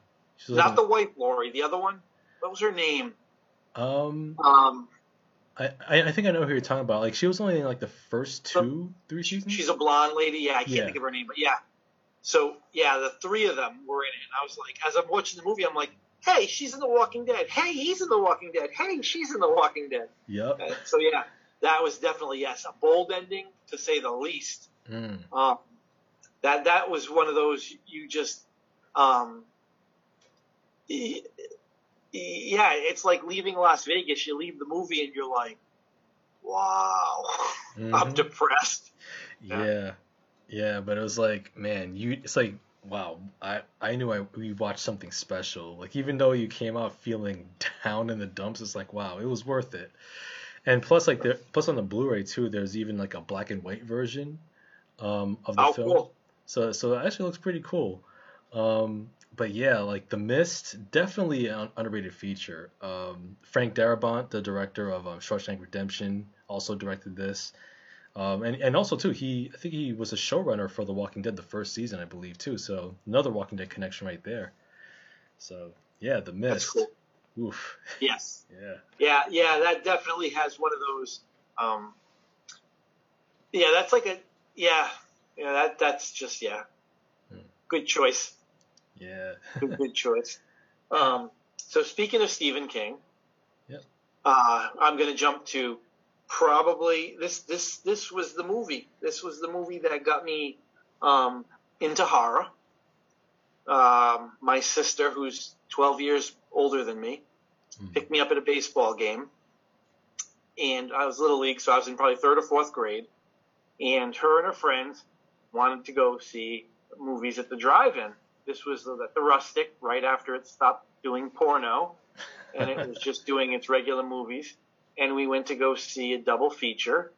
Not the white Laurie. The other one. What was her name? Um. Um. I, I think I know who you're talking about. Like she was only in like the first two, three seasons. She's a blonde lady. Yeah, I can't yeah. think of her name, but yeah. So yeah, the three of them were in it. And I was like, as I'm watching the movie, I'm like, hey, she's in The Walking Dead. Hey, he's in The Walking Dead. Hey, she's in The Walking Dead. Yep. Uh, so yeah, that was definitely yes, a bold ending to say the least. Mm. Um, that that was one of those you just um, yeah, it's like leaving Las Vegas. You leave the movie and you're like, wow, *laughs* mm-hmm. I'm depressed. Yeah. yeah. yeah, but it was like, man, you. It's like, wow, I I knew I we watched something special. Like even though you came out feeling *laughs* down in the dumps, it's like, wow, it was worth it. And plus, like, there, plus on the Blu-ray too, there's even like a black and white version um, of the oh, film. Cool. So so it actually looks pretty cool. Um, but yeah, like The Mist, definitely an underrated feature. Um, Frank Darabont, the director of um, Shawshank Redemption, also directed this. Um, and, and also too, he I think he was a showrunner for The Walking Dead the first season, I believe too. So another Walking Dead connection right there. So yeah, The Mist. That's Cool. Oof. Yes. *laughs* yeah. Yeah, yeah, that definitely has one of those. Um, yeah, that's like a yeah, yeah. That that's just yeah, hmm. good choice. Yeah. *laughs* good, good choice. Um, so speaking of Stephen King, yep. uh, I'm going to jump to probably this this this was the movie. This was the movie that got me um, into horror. Um, my sister, who's 12 years older than me, mm-hmm. picked me up at a baseball game. And I was little league, so I was in probably third or fourth grade. And her and her friends wanted to go see movies at the drive-in. This was at the Rustic right after it stopped doing porno, and it was just doing its regular movies. And we went to go see a double feature,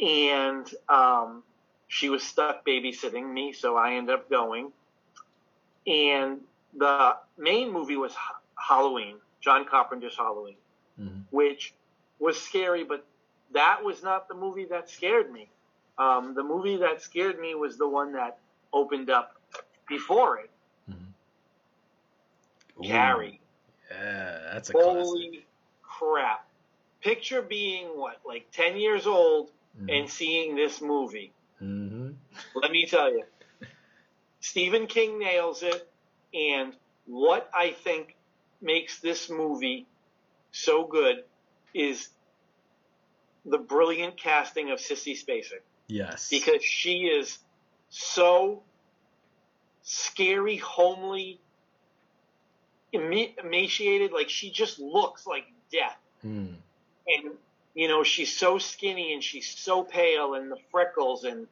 and um, she was stuck babysitting me, so I ended up going. And the main movie was Halloween, John Carpenter's Halloween, mm-hmm. which was scary, but that was not the movie that scared me. Um, the movie that scared me was the one that opened up before it. Carrie. Yeah, that's a Holy classic. crap. Picture being what, like 10 years old mm-hmm. and seeing this movie. Mm-hmm. Let me tell you, Stephen King nails it. And what I think makes this movie so good is the brilliant casting of Sissy Spacek. Yes. Because she is so scary, homely, emaciated. Like she just looks like death. Mm. And, you know, she's so skinny and she's so pale and the freckles and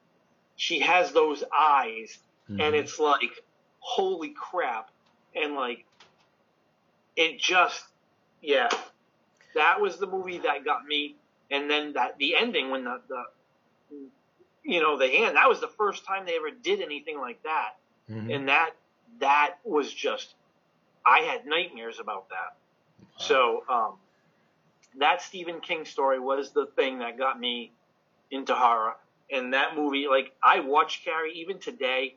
she has those eyes. Mm-hmm. And it's like, holy crap. And like, it just, yeah, that was the movie that got me. And then that, the ending when the, the, you know, the end that was the first time they ever did anything like that. Mm-hmm. And that, that was just, I had nightmares about that. Wow. So, um, that Stephen King story was the thing that got me into horror. And that movie, like, I watch Carrie even today,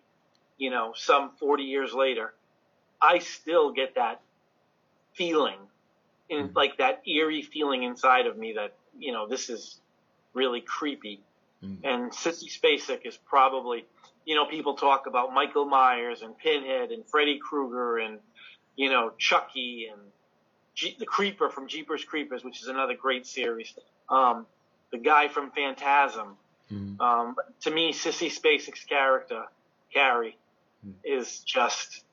you know, some 40 years later. I still get that feeling in mm-hmm. like that eerie feeling inside of me that, you know, this is really creepy. Mm-hmm. And Sissy Spacek is probably, you know, people talk about Michael Myers and Pinhead and Freddy Krueger and, you know, Chucky and G- the Creeper from Jeepers Creepers, which is another great series. Um, the guy from Phantasm. Mm-hmm. Um, to me, Sissy Spacek's character, Carrie, mm-hmm. is just,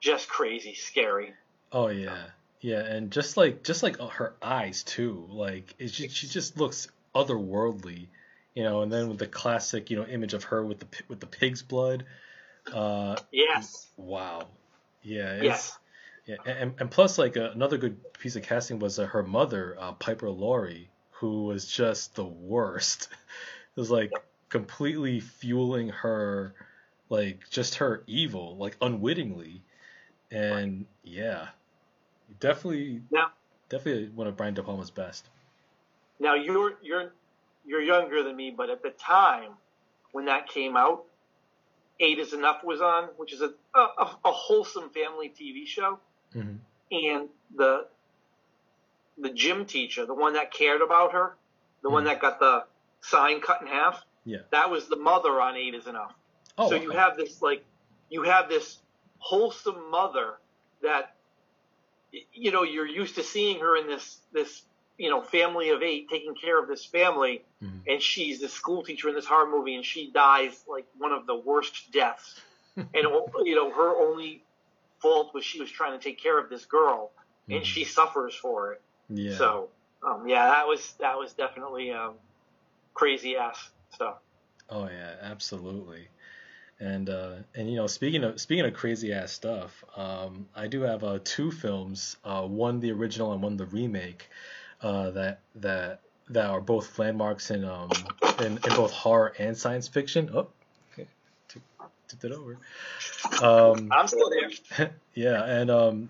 just crazy, scary. Oh yeah, yeah, and just like just like her eyes too, like it's just, she just looks otherworldly you know, and then with the classic, you know, image of her with the with the pig's blood. Uh, yes. Wow. Yeah. yes. Yeah, and, and plus, like uh, another good piece of casting was uh, her mother, uh, Piper Laurie, who was just the worst. *laughs* it was like completely fueling her, like just her evil, like unwittingly, and yeah, definitely, now, definitely one of Brian De Palma's best. Now you're you're you're younger than me, but at the time when that came out, Eight is Enough was on, which is a, a, a wholesome family TV show. Mm-hmm. And the the gym teacher, the one that cared about her, the mm-hmm. one that got the sign cut in half, yeah, that was the mother on Eight is Enough. Oh, so okay. you have this like you have this wholesome mother that you know you're used to seeing her in this this you know, family of eight taking care of this family, mm-hmm. and she's the school teacher in this horror movie, and she dies like one of the worst deaths. *laughs* and you know, her only fault was she was trying to take care of this girl, mm-hmm. and she suffers for it. Yeah. So, um, yeah, that was that was definitely um, crazy ass stuff. Oh yeah, absolutely. And uh, and you know, speaking of speaking of crazy ass stuff, um, I do have uh, two films, uh, one the original and one the remake uh, that that that are both landmarks in um in, in both horror and science fiction. Oh, okay, tipped it over. Um, I'm still there. *laughs* yeah, and um,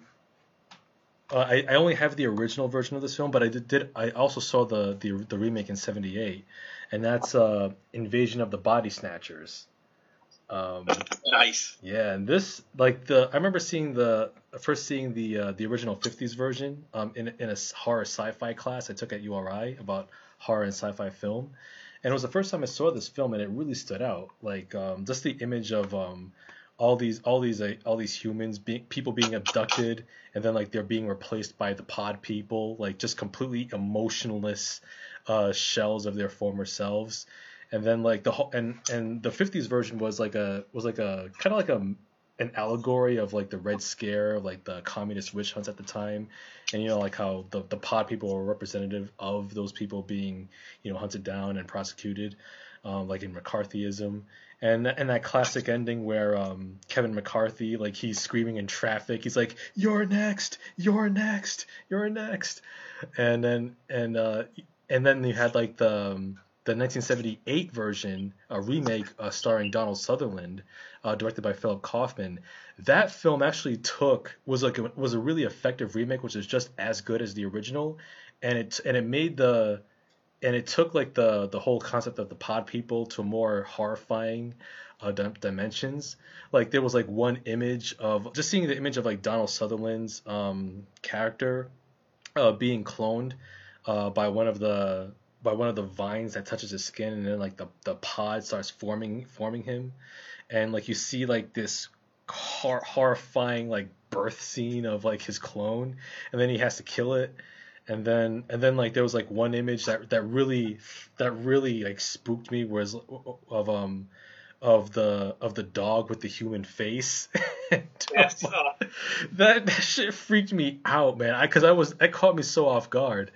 uh, I I only have the original version of this film, but I did, did I also saw the the the remake in '78, and that's uh Invasion of the Body Snatchers. Um, *laughs* nice. Yeah, and this like the I remember seeing the first seeing the uh, the original '50s version um, in in a horror sci-fi class I took at URI about horror and sci-fi film, and it was the first time I saw this film and it really stood out. Like um, just the image of um, all these all these uh, all these humans being people being abducted and then like they're being replaced by the pod people like just completely emotionless uh, shells of their former selves and then like the whole and and the 50s version was like a was like a kind of like a an allegory of like the Red Scare, like the communist witch hunts at the time, and you know like how the the pod people were representative of those people being you know hunted down and prosecuted, um, like in McCarthyism, and and that classic ending where um, Kevin McCarthy like he's screaming in traffic, he's like you're next, you're next, you're next, and then and uh, and then you had like the um, the 1978 version, a remake uh, starring Donald Sutherland, uh, directed by Philip Kaufman. That film actually took was like a, was a really effective remake, which is just as good as the original, and it and it made the and it took like the the whole concept of the pod people to more horrifying uh, dimensions. Like there was like one image of just seeing the image of like Donald Sutherland's um, character uh, being cloned uh, by one of the by one of the vines that touches his skin, and then like the the pod starts forming forming him, and like you see like this hor- horrifying like birth scene of like his clone, and then he has to kill it, and then and then like there was like one image that that really that really like spooked me was of um of the of the dog with the human face. *laughs* yes. that, that shit freaked me out, man. I Because I, I was that caught me so off guard,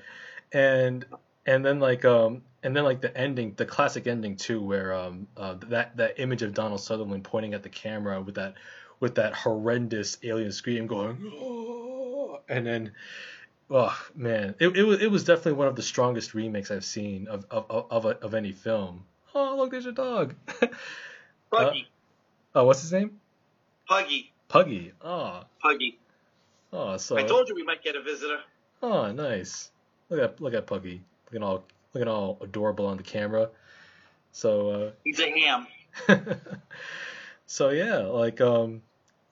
and and then like um and then like the ending, the classic ending too, where um uh, that that image of Donald Sutherland pointing at the camera with that with that horrendous alien scream going, oh, and then oh man, it, it was it was definitely one of the strongest remakes I've seen of of of, of, of any film. Oh look, there's your dog. *laughs* Puggy. Uh, oh, what's his name? Puggy. Puggy. Oh. Puggy. Oh, so. I told you we might get a visitor. Oh, nice. Look at look at Puggy. Looking all looking all adorable on the camera. So. Uh, He's a ham. *laughs* so yeah, like um,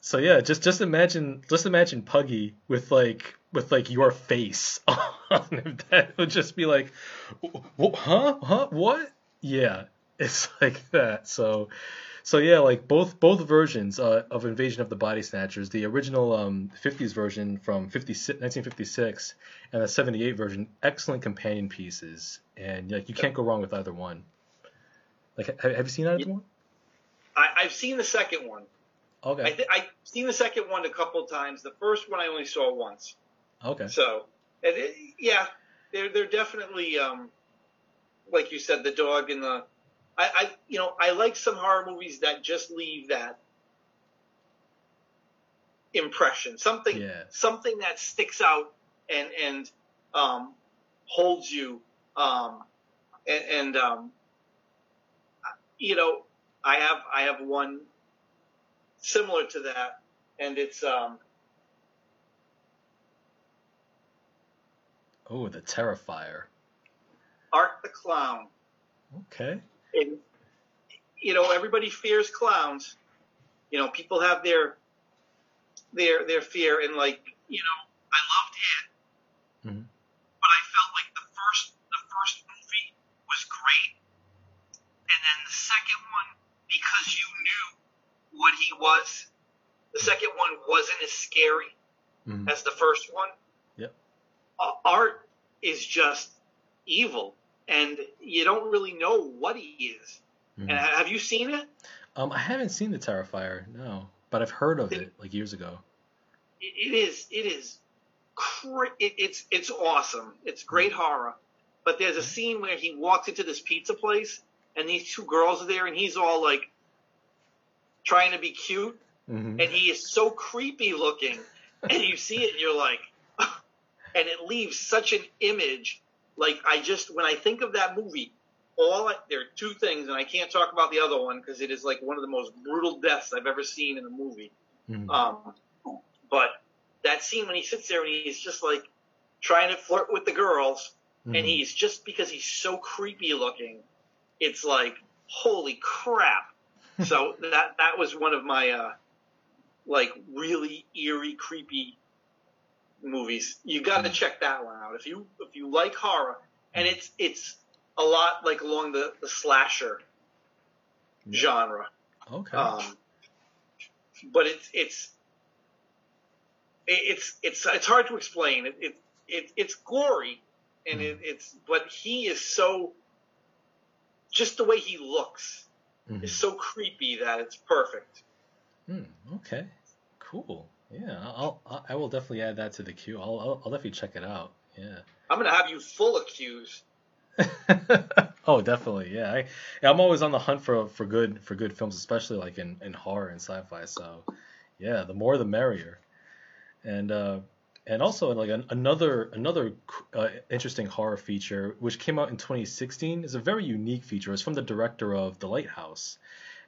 so yeah, just just imagine just imagine Puggy with like with like your face *laughs* on him. That would just be like, huh, huh, what? Yeah, it's *laughs* like that. So, so yeah, like both both versions uh, of Invasion of the Body Snatchers, the original um, 50s version from 50, 1956 and the 78 version, excellent companion pieces, and like you can't go wrong with either one. Like, have, have you seen either yeah. one? I, have seen the second one. Okay. I th- I've seen the second one a couple times. The first one I only saw once. Okay. So, it, yeah, they're they're definitely um, like you said, the dog and the I, I you know I like some horror movies that just leave that impression, something yeah. something that sticks out and and um, holds you. Um, and, and um, you know, I have I have one similar to that, and it's um. Oh, the Terrifier. Art the Clown. Okay and you know everybody fears clowns. You know, people have their their their fear, and like you know, I loved it, mm-hmm. but I felt like the first the first movie was great, and then the second one because you knew what he was. The second one wasn't as scary mm-hmm. as the first one. Yep. Uh, art is just evil and you don't really know what he is. Mm-hmm. And have you seen it? Um, I haven't seen the Terrifier, no, but I've heard of it, it like years ago. It is. It is. It, it's it's awesome. It's great horror. But there's a scene where he walks into this pizza place, and these two girls are there, and he's all like trying to be cute, mm-hmm. and he is so creepy looking, and you see it, and you're like, *laughs* and it leaves such an image like I just when I think of that movie, all I, there are two things, and I can't talk about the other one because it is like one of the most brutal deaths I've ever seen in a movie. Mm-hmm. Um, but that scene when he sits there and he's just like trying to flirt with the girls, mm-hmm. and he's just because he's so creepy looking, it's like holy crap. *laughs* so that that was one of my uh, like really eerie, creepy movies. You got to mm. check that one out if you if you like horror, and it's it's a lot like along the, the slasher yeah. genre. Okay. Um, but it's it's it's it's it's hard to explain. It, it, it it's gory, and mm. it, it's but he is so just the way he looks mm-hmm. is so creepy that it's perfect. Mm, okay, cool. Yeah, I'll, I'll I will definitely add that to the queue. I'll, I'll, I'll definitely check it out. Yeah. I'm gonna have you full of cues. *laughs* oh, definitely. Yeah, I, I'm always on the hunt for for good for good films, especially like in, in horror and sci-fi. So, yeah, the more the merrier. And uh, and also like an, another another uh, interesting horror feature which came out in 2016 is a very unique feature. It's from the director of The Lighthouse,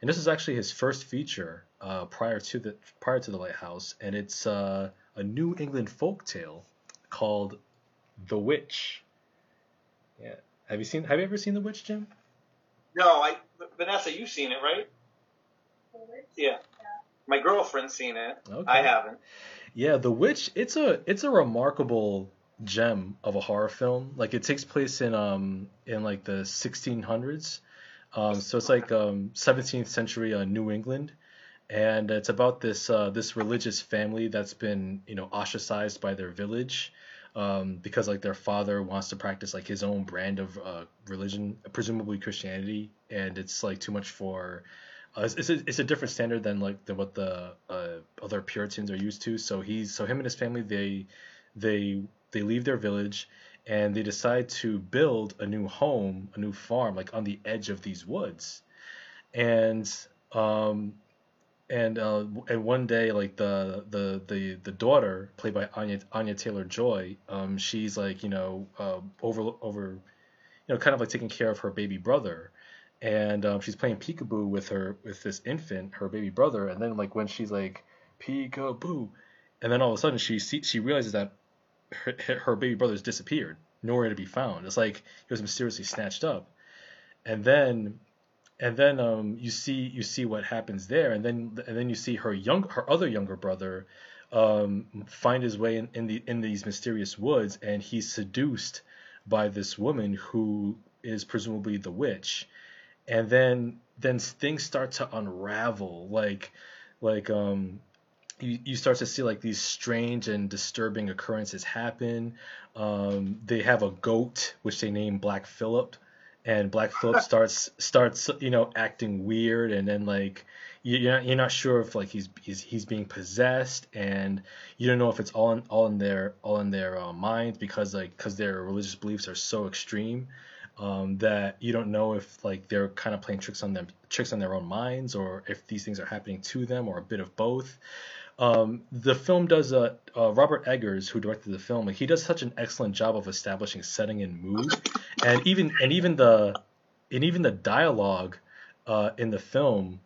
and this is actually his first feature uh, prior to the prior to The Lighthouse, and it's uh, a New England folk tale called The Witch. Yeah, have you seen? Have you ever seen The Witch, Jim? No, I Vanessa, you've seen it, right? Yeah. yeah. My girlfriend's seen it. Okay. I haven't. Yeah, The Witch. It's a it's a remarkable gem of a horror film. Like it takes place in um in like the 1600s. Um, so it's like um 17th century uh, New England, and it's about this uh, this religious family that's been you know ostracized by their village. Um, because like their father wants to practice like his own brand of uh, religion, presumably Christianity, and it's like too much for uh, it's, a, it's a different standard than like than what the uh, other Puritans are used to. So he's so him and his family they they they leave their village and they decide to build a new home, a new farm, like on the edge of these woods, and um and uh and one day like the the the the daughter played by Anya Anya Taylor Joy, um she's like you know uh, over over you know kind of like taking care of her baby brother. And um, she's playing peekaboo with her with this infant, her baby brother, and then like when she's like peekaboo, and then all of a sudden she see, she realizes that her, her baby brother's disappeared, nowhere to be found. It's like he was mysteriously snatched up, and then and then um, you see you see what happens there, and then and then you see her young her other younger brother um, find his way in, in the in these mysterious woods, and he's seduced by this woman who is presumably the witch. And then then things start to unravel. Like like um you, you start to see like these strange and disturbing occurrences happen. Um they have a goat which they name black phillip and black phillip *laughs* starts starts you know acting weird and then like you're not, you're not sure if like he's, he's he's being possessed and you don't know if it's all in all in their all in their uh, minds because like because their religious beliefs are so extreme um, that you don't know if like they're kind of playing tricks on them tricks on their own minds or if these things are happening to them or a bit of both um, the film does a uh, Robert Eggers, who directed the film, he does such an excellent job of establishing setting and mood, and even and even the and even the dialogue uh, in the film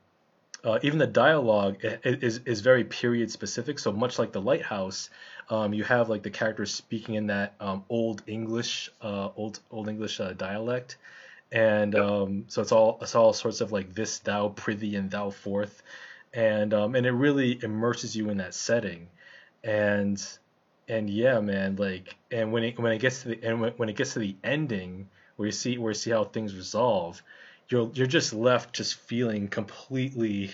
uh, even the dialogue is is very period specific. So much like the Lighthouse, um, you have like the characters speaking in that um, old English, uh, old old English uh, dialect, and um, so it's all it's all sorts of like this thou prithee and thou forth, and um, and it really immerses you in that setting, and and yeah, man, like and when it when it gets to the and when, when it gets to the ending where you see where you see how things resolve you're you're just left just feeling completely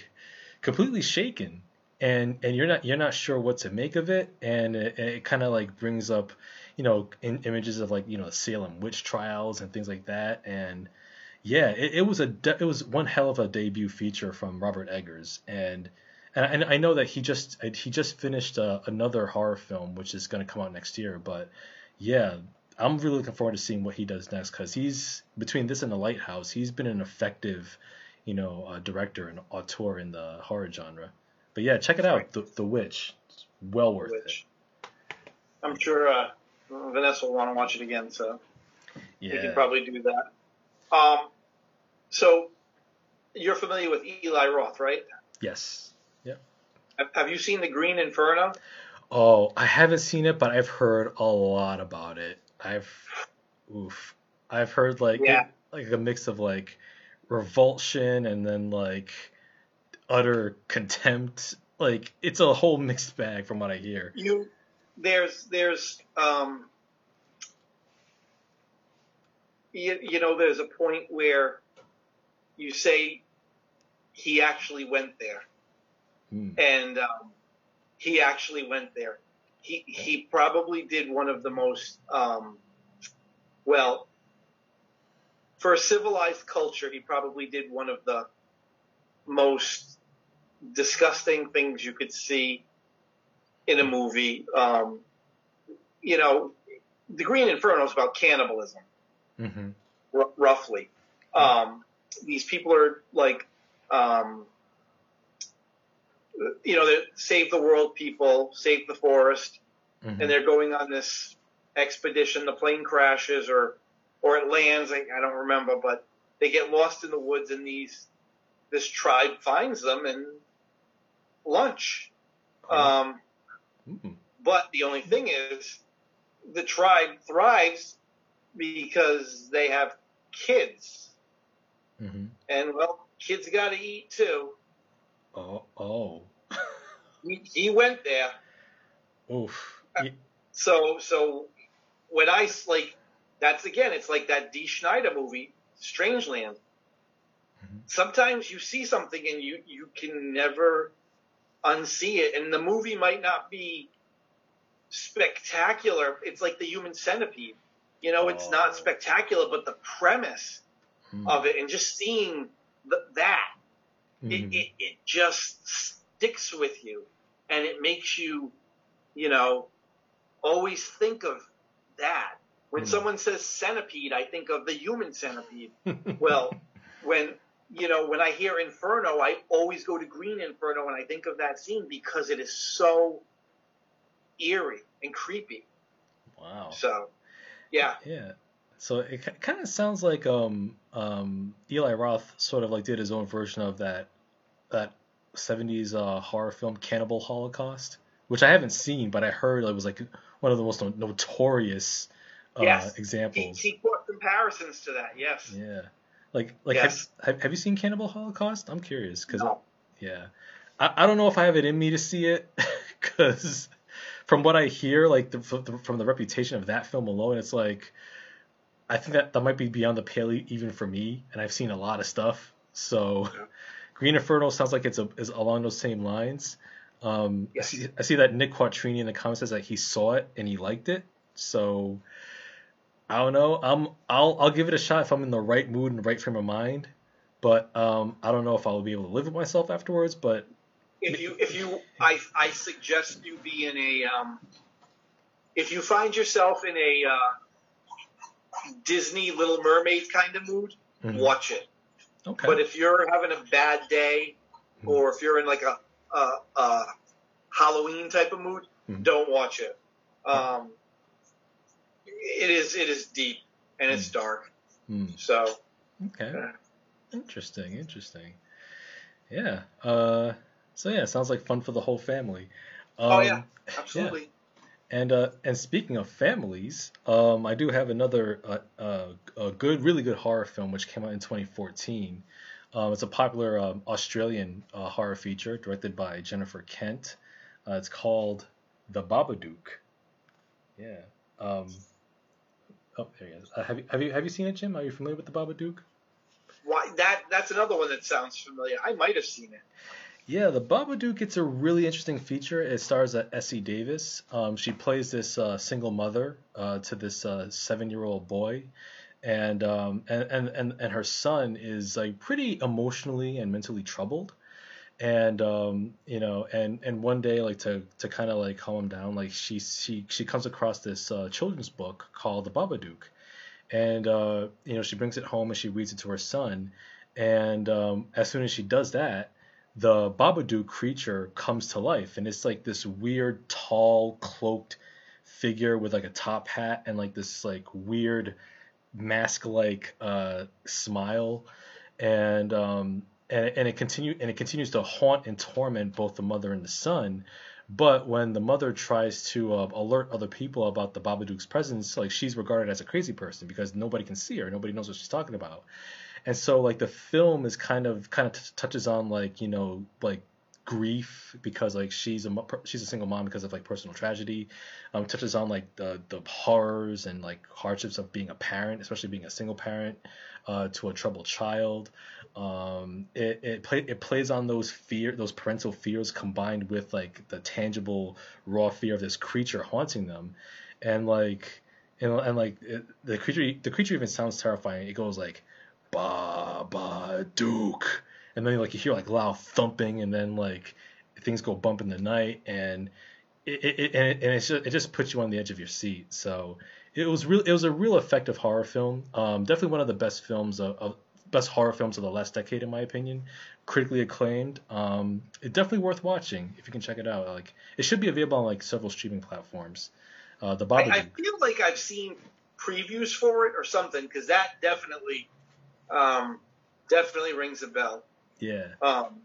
completely shaken. And and you're not you're not sure what to make of it. And it, it kind of like brings up you know in, images of like you know Salem witch trials and things like that. And yeah it, it was a de- it was one hell of a debut feature from Robert Eggers and and I, I know that he just he just finished uh, another horror film which is going to come out next year but yeah I'm really looking forward to seeing what he does next because he's between this and the Lighthouse, he's been an effective, you know, uh, director and auteur in the horror genre. But yeah, check it out, the, the Witch. It's well worth Witch. it. I'm sure uh, Vanessa will want to watch it again, so yeah. we can probably do that. Um, so you're familiar with Eli Roth, right? Yes. Yep. Have you seen The Green Inferno? Oh, I haven't seen it, but I've heard a lot about it. I've oof. I've heard like yeah. like a mix of like revulsion and then like utter contempt. Like it's a whole mixed bag from what I hear. You there's there's um you, you know there's a point where you say he actually went there. Hmm. And um, he actually went there he he probably did one of the most um, well for a civilized culture, he probably did one of the most disgusting things you could see in a movie. Um, you know, The Green Inferno is about cannibalism, mm-hmm. r- roughly. Um, these people are like, um, you know, save the world people, save the forest, mm-hmm. and they're going on this expedition. The plane crashes or or it lands. I, I don't remember, but they get lost in the woods, and these this tribe finds them and lunch. Um, mm-hmm. But the only thing is, the tribe thrives because they have kids. Mm-hmm. And well, kids got to eat too. Oh, oh. he, he went there. Oof. So, so when I like, that's again, it's like that Dee Snider movie, Strangeland. Mm-hmm. Sometimes you see something and you you can never unsee it, and the movie might not be spectacular. It's like the Human Centipede. You know, it's oh. not spectacular, but the premise mm. of it and just seeing the, that, mm. it, it, it just sticks with you and it makes you, you know, always think of that. When mm. someone says centipede, I think of the human centipede. *laughs* well, when you know, when I hear Inferno, I always go to Green Inferno and I think of that scene because it is so eerie and creepy. Wow. So, yeah. Yeah. So it kind of sounds like um, um, Eli Roth sort of like did his own version of that that 70s uh, horror film Cannibal Holocaust, which I haven't seen, but I heard it was like one of the most notorious uh, yes. examples. He, he brought comparisons to that. Yes. Yeah. Like, like yes. have, have you seen Cannibal Holocaust? I'm curious because, no. yeah, I, I don't know if I have it in me to see it *laughs* because from what I hear, like the, from the reputation of that film alone, it's like I think that that might be beyond the pale even for me, and I've seen a lot of stuff. So, yeah. *laughs* Green Inferno sounds like it's a, is along those same lines. Um, yes. I, see, I see that Nick Quattrini in the comments says that he saw it and he liked it. So I don't know. I'm I'll I'll give it a shot if I'm in the right mood and right frame of mind. But um, I don't know if I'll be able to live with myself afterwards. But if you if you I I suggest you be in a um, if you find yourself in a uh, Disney Little Mermaid kind of mood, mm-hmm. watch it. Okay. But if you're having a bad day, mm-hmm. or if you're in like a, a, a Halloween type of mood, mm-hmm. don't watch it. Um, it is it is deep and it's mm. dark. Mm. So okay, uh, interesting, interesting. Yeah. Uh, so yeah, sounds like fun for the whole family. Um, oh yeah, absolutely. Yeah. And uh, and speaking of families, um, I do have another uh, uh, a good, really good horror film which came out in 2014. Um, it's a popular um, Australian uh, horror feature directed by Jennifer Kent. Uh, it's called The Babadook. Yeah. Um, Oh, there he is. Uh, have you have you have you seen it, Jim? Are you familiar with the Babadook? Why that that's another one that sounds familiar. I might have seen it. Yeah, the Babadook. It's a really interesting feature. It stars uh, Essie Davis. Um, she plays this uh, single mother uh, to this uh, seven-year-old boy, and, um, and and and and her son is like pretty emotionally and mentally troubled and um, you know, and and one day, like to to kind of like calm him down, like she she she comes across this uh, children's book called The Babadook, and uh, you know she brings it home and she reads it to her son, and um, as soon as she does that, the Babadook creature comes to life, and it's like this weird, tall, cloaked figure with like a top hat and like this like weird mask-like uh, smile, and um, and, and it continue and it continues to haunt and torment both the mother and the son. But when the mother tries to uh, alert other people about the Babadook's presence, like she's regarded as a crazy person because nobody can see her, nobody knows what she's talking about. And so like the film is kind of kind of t- touches on like you know like grief because like she's a she's a single mom because of like personal tragedy. Um touches on like the the horrors and like hardships of being a parent especially being a single parent uh, to a troubled child. Um, it it, play, it plays on those fear those parental fears combined with like the tangible raw fear of this creature haunting them. And like and, and like it, the creature the creature even sounds terrifying. It goes like ba ba duke, and then like you hear like loud thumping, and then like things go bump in the night, and it, it, it and, it, and just, it just puts you on the edge of your seat. So it was real. It was a real effective horror film. Um, definitely one of the best films of, of best horror films of the last decade, in my opinion. Critically acclaimed. Um, it's definitely worth watching if you can check it out. Like it should be available on like several streaming platforms. Uh, the Babadook. I, I feel like I've seen previews for it or something because that definitely, um, definitely rings a bell. Yeah. Um,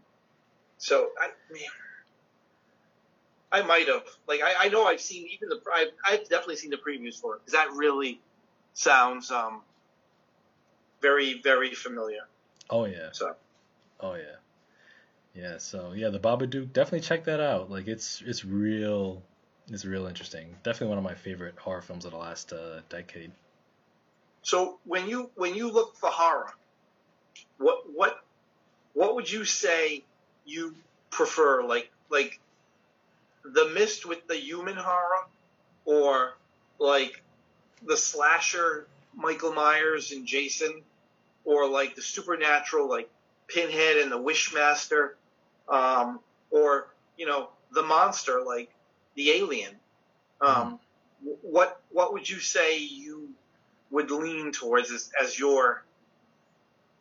so I man, I might have like I, I know I've seen even the I've, I've definitely seen the previews for it because that really sounds um very very familiar. Oh yeah. So. Oh yeah. Yeah. So yeah, the Babadook definitely check that out. Like it's it's real it's real interesting. Definitely one of my favorite horror films of the last uh, decade. So when you when you look for horror, what what what would you say you prefer? Like like the mist with the human horror, or like the slasher Michael Myers and Jason, or like the supernatural like Pinhead and the Wishmaster, um, or you know the monster like the alien. Um, mm. What what would you say you would lean towards as, as your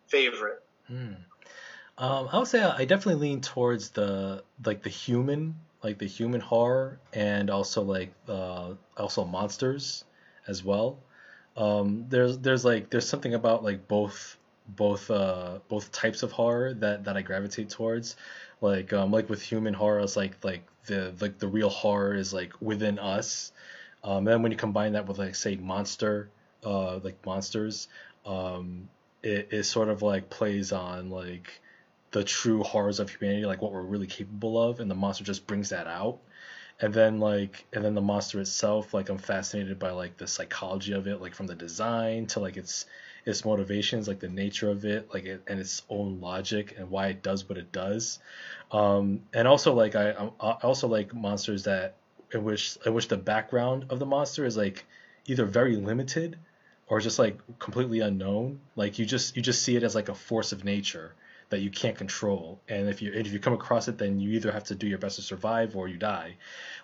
favorite? Hmm. Um, I would say I definitely lean towards the like the human, like the human horror, and also like uh, also monsters as well. Um, there's there's like there's something about like both both uh, both types of horror that, that I gravitate towards. Like um, like with human horror, it's like like the like the real horror is like within us. Um, and then when you combine that with like say monster, uh, like monsters, um, it, it sort of like plays on like the true horrors of humanity, like what we're really capable of, and the monster just brings that out. And then like and then the monster itself, like I'm fascinated by like the psychology of it, like from the design to like its its motivations, like the nature of it, like it, and its own logic and why it does what it does. Um, and also like I, I also like monsters that in which in which the background of the monster is like either very limited or just like completely unknown. Like you just you just see it as like a force of nature that you can't control. And if you if you come across it, then you either have to do your best to survive or you die.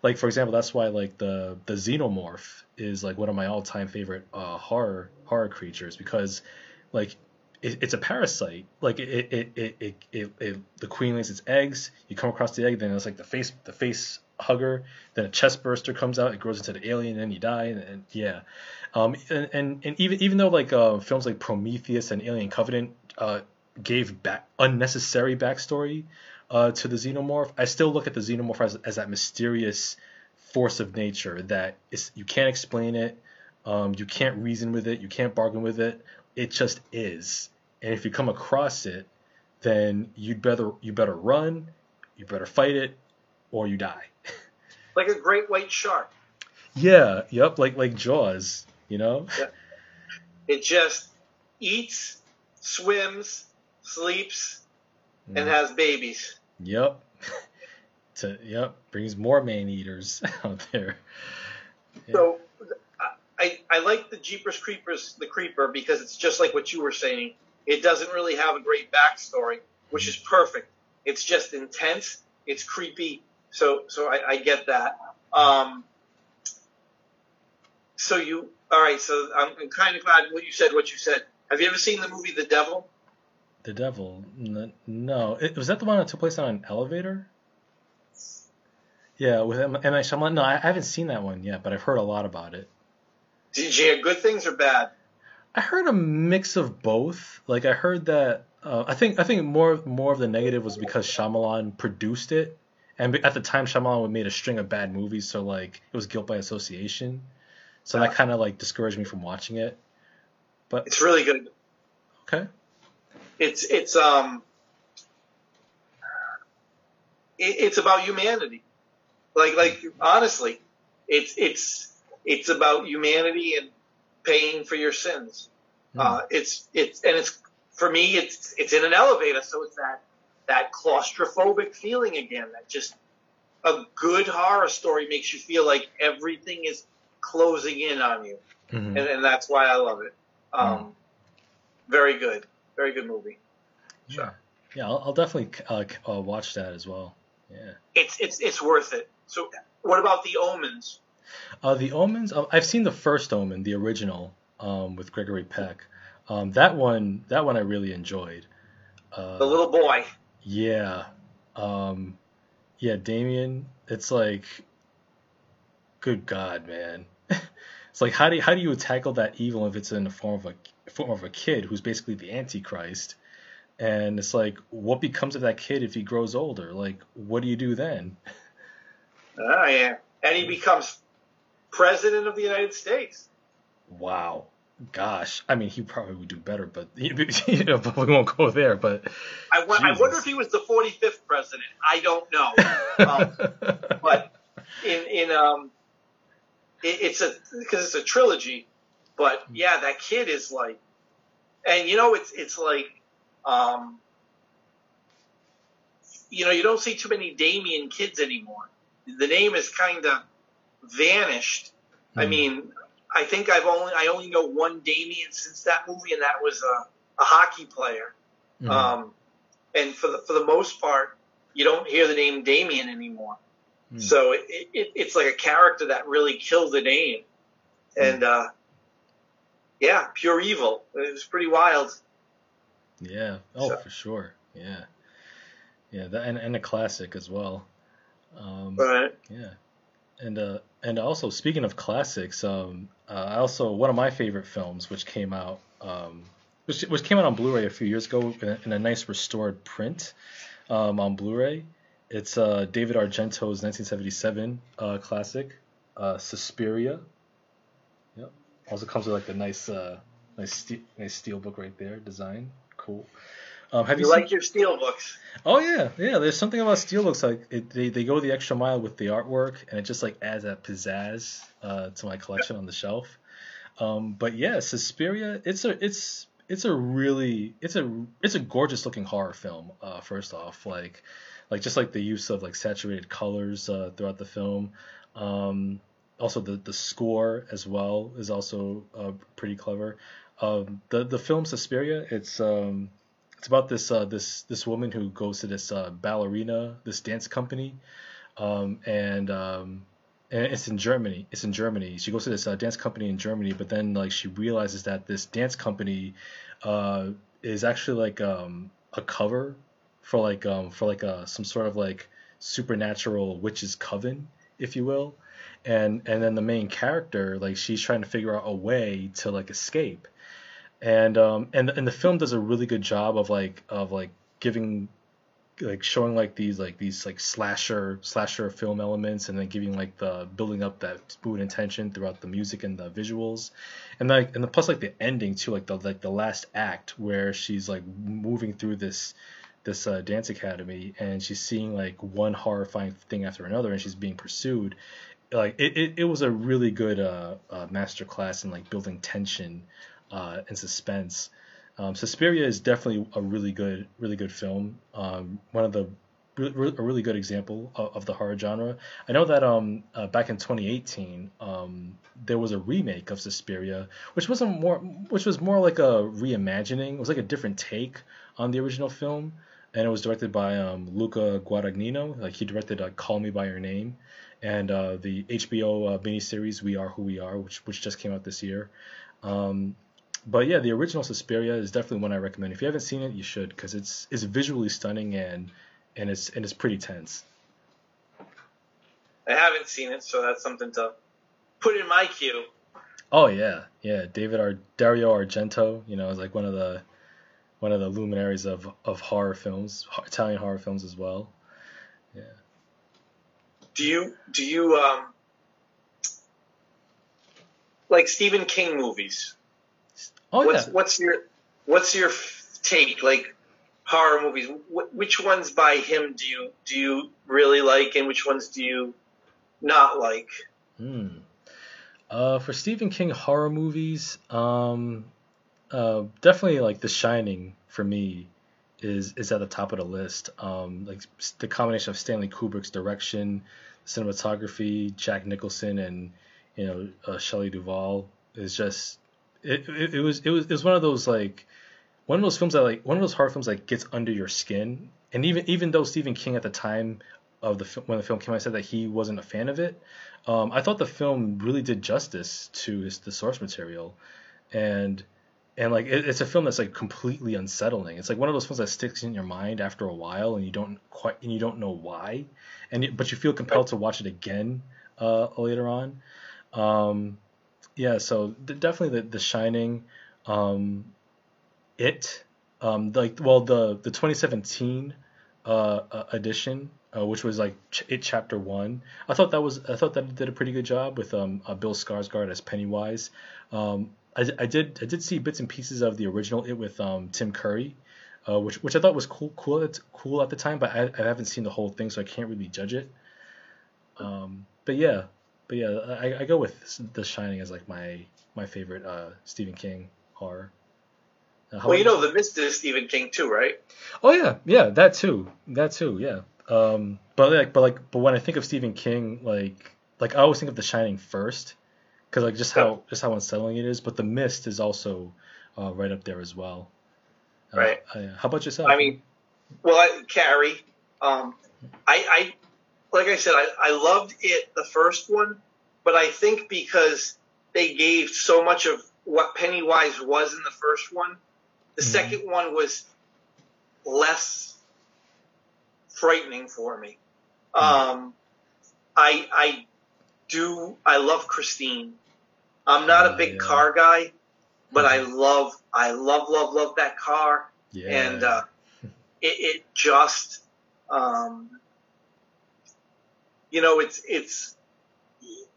Like for example, that's why like the the xenomorph is like one of my all time favorite uh, horror horror creatures because like it, it's a parasite. Like it it, it, it, it, it the queen lays its eggs. You come across the egg, then it's like the face the face hugger. Then a chest burster comes out. It grows into the alien, and then you die. And, and yeah, um, and, and, and even even though like uh, films like Prometheus and Alien Covenant uh, gave back unnecessary backstory uh, to the xenomorph, I still look at the xenomorph as, as that mysterious force of nature that is you can't explain it, um, you can't reason with it, you can't bargain with it. It just is. And if you come across it, then you'd better you better run, you better fight it, or you die. *laughs* like a great white shark. Yeah. Yep. Like like Jaws. You know. Yeah. It just eats, swims, sleeps, mm. and has babies. Yep. *laughs* to yep brings more man eaters *laughs* out there. Yeah. So I, I like the Jeepers Creepers the Creeper because it's just like what you were saying. It doesn't really have a great backstory, which is perfect. It's just intense. It's creepy. So so I, I get that. Um, so you all right? So I'm, I'm kind of glad what you said. What you said. Have you ever seen the movie The Devil? The Devil? No. It, was that the one that took place on an elevator? Yeah, with M. Night Shyamalan. No, I haven't seen that one yet, but I've heard a lot about it. Did you hear good things or bad? I heard a mix of both. Like I heard that uh, I think I think more more of the negative was because Shyamalan produced it, and at the time Shyamalan made a string of bad movies, so like it was guilt by association. So yeah. that kind of like discouraged me from watching it. But it's really good. Okay. It's it's um. It, it's about humanity, like like honestly, it's it's it's about humanity and paying for your sins. Mm. Uh, it's it's and it's for me it's it's in an elevator, so it's that that claustrophobic feeling again. That just a good horror story makes you feel like everything is closing in on you. mm-hmm. and, and that's why I love it. Um, mm. Very good, very good movie. Yeah, yeah, I'll, I'll definitely uh, uh, watch that as well. Yeah, it's it's it's worth it. So, what about the Omens? Uh, the Omens, uh, I've seen the first Omen, the original, um, with Gregory Peck. Um, that one, that one I really enjoyed. Uh, the little boy. Yeah, um, yeah, Damien. It's like, good God, man. *laughs* it's like how do you, how do you tackle that evil if it's in the form of a form of a kid who's basically the Antichrist? And it's like, what becomes of that kid if he grows older? Like, what do you do then? Oh yeah, and he becomes president of the United States. Wow. Gosh, I mean, he probably would do better, but *laughs* you know, but we won't go there. But I, w- I wonder if he was the 45th president. I don't know, *laughs* um, but in in um, it, it's a because it's a trilogy. But yeah, that kid is like, and you know, it's it's like, um, you know, you don't see too many Damien kids anymore. The name is kind of vanished. Mm. I hmm. mean, I think I've only I only know one Damien since that movie, and that was a, a hockey player. Mm. Um, and for the for the most part, you don't hear the name Damien anymore. Mm. So it, it, it's like a character that really killed the name, hmm. and uh, yeah, pure evil. It was pretty wild. Yeah. Oh, so. for sure. Yeah. Yeah. That, and and a classic as well. Um, right. Yeah and uh, and also speaking of classics, um, uh, also one of my favorite films, which came out, um, which, which came out on Blu-ray a few years ago in a, in a nice restored print um, on Blu-ray. It's uh, David Argento's 1977 uh, classic, uh, Suspiria. Yep. Also comes with like a nice, uh, nice, ste- nice steel book right there, design. Cool. Um, have you, you like your steel books? Oh yeah, yeah. There's something about steel books like it, they they go the extra mile with the artwork, and it just like adds that pizzazz uh, to my collection on the shelf. Um, but yeah, Suspiria, it's a it's it's a really it's a it's a gorgeous looking horror film. Uh, first off, like like just like the use of like saturated colors uh, throughout the film. Um, also the the score as well is also uh, pretty clever. Um, the the film Suspiria, it's um, it's about this uh, this this woman who goes to this uh, ballerina, this dance company, um, and um, and it's in Germany. It's in Germany. She goes to this uh, dance company in Germany, but then like she realizes that this dance company uh, is actually like um, a cover for like um, for like a uh, some sort of like supernatural witch's coven, if you will. And and then the main character, like she's trying to figure out a way to like escape and um and and the film does a really good job of like of like giving like showing like these like these like slasher slasher film elements and then giving like the building up that mood and tension throughout the music and the visuals. And like and the, plus like the ending too like the like the last act where she's like moving through this this uh, dance academy and she's seeing like one horrifying thing after another and she's being pursued. Like it, it, it was a really good uh, uh master class in like building tension uh, and suspense. Um, Suspiria is definitely a really good, really good film. Um, one of the a really good example of, the horror genre. I know that um, uh, back in 2018 um, there was a remake of Suspiria, which wasn't more, which was more like a reimagining. It was like a different take on the original film, and it was directed by um, Luca Guadagnino. Like he directed uh, Call Me by Your Name, and uh, the HBO uh, miniseries We Are Who We Are, which which just came out this year. Um, but yeah, the original Suspiria is definitely one I recommend. If you haven't seen it, you should because it's it's visually stunning and and it's and it's pretty tense. I haven't seen it, so that's something to put in my queue. Oh yeah, yeah. David Ar- Dario Argento, you know, is like one of the one of the luminaries of of horror films, Italian horror films as well. Yeah. Do you do you um like Stephen King movies? Oh what's, yeah. What's your What's your take? Like horror movies. Wh- which ones by him do you do you really like, and which ones do you not like? Hmm. Uh, for Stephen King horror movies, um, uh, definitely like The Shining for me is is at the top of the list. Um, like the combination of Stanley Kubrick's direction, cinematography, Jack Nicholson, and you know uh, Shelley Duvall is just it, it, it was it was it was one of those like one of those films that like one of those horror films that gets under your skin. And even even though Stephen King at the time of the when the film came out said that he wasn't a fan of it, um, I thought the film really did justice to his, the source material, and and like it, it's a film that's like completely unsettling. It's like one of those films that sticks in your mind after a while, and you don't quite and you don't know why, and but you feel compelled to watch it again uh, later on. Um, yeah, so definitely the The Shining, um, it, um, like well the the 2017 uh, uh, edition, uh, which was like ch- it chapter one. I thought that was I thought that did a pretty good job with um, uh, Bill Skarsgård as Pennywise. Um, I, I did I did see bits and pieces of the original it with um, Tim Curry, uh, which which I thought was cool cool at, cool at the time, but I, I haven't seen the whole thing, so I can't really judge it. Um, but yeah, but yeah, I, I go with The Shining as like my my favorite uh, Stephen King horror. Uh, well, you know, The Mist is Stephen King too, right? Oh yeah, yeah, that too, that too, yeah. Um, but like, but like, but when I think of Stephen King, like, like I always think of The Shining first, because like just how just how unsettling it is. But The Mist is also uh, right up there as well. Uh, right. Uh, how about yourself? I mean, well, I, Carrie. Um, I, I, like I said, I, I loved it the first one, but I think because they gave so much of what Pennywise was in the first one, the mm-hmm. second one was less frightening for me. Mm-hmm. Um, I I do I love Christine. I'm not a big yeah. car guy, but I mm-hmm. love I love love love that car. Yeah. And uh, it, it just um, you know it's it's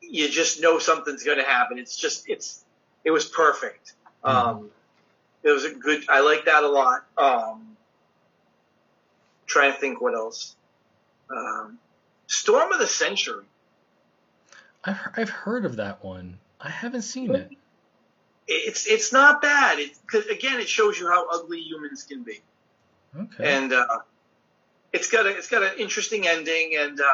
you just know something's going to happen. It's just it's it was perfect. Mm-hmm. Um, it was a good. I like that a lot. Um, trying to think what else. Um, Storm of the Century. I've I've heard of that one. I haven't seen it. It's it's not bad. It cause again, it shows you how ugly humans can be. Okay. And uh, it's got a it's got an interesting ending, and uh,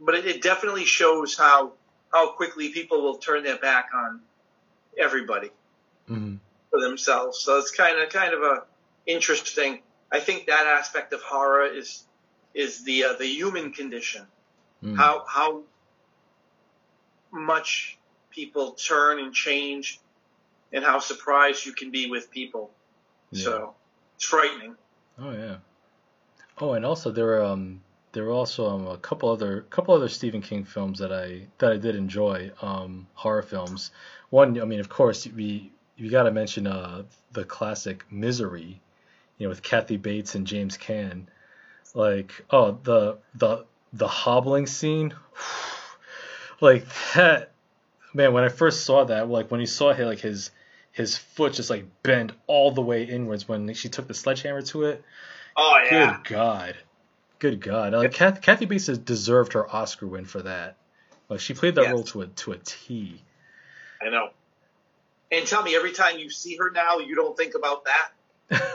but it, it definitely shows how how quickly people will turn their back on everybody mm-hmm. for themselves. So it's kind of kind of a interesting. I think that aspect of horror is is the uh, the human condition. Mm. How how much people turn and change, and how surprised you can be with people. Yeah. So it's frightening. Oh yeah. Oh, and also there are um there were also um, a couple other couple other Stephen King films that I that I did enjoy um, horror films. One, I mean, of course, we you got to mention uh, the classic Misery, you know, with Kathy Bates and James Caan. Like, oh, the the the hobbling scene, *sighs* like that. Man, when I first saw that, like when you saw him, like his his foot just like bent all the way inwards when she took the sledgehammer to it. Oh yeah. Good God. Good God, like Kathy, Kathy Bates has deserved her Oscar win for that. Like she played that yes. role to a to a T. I know. And tell me, every time you see her now, you don't think about that.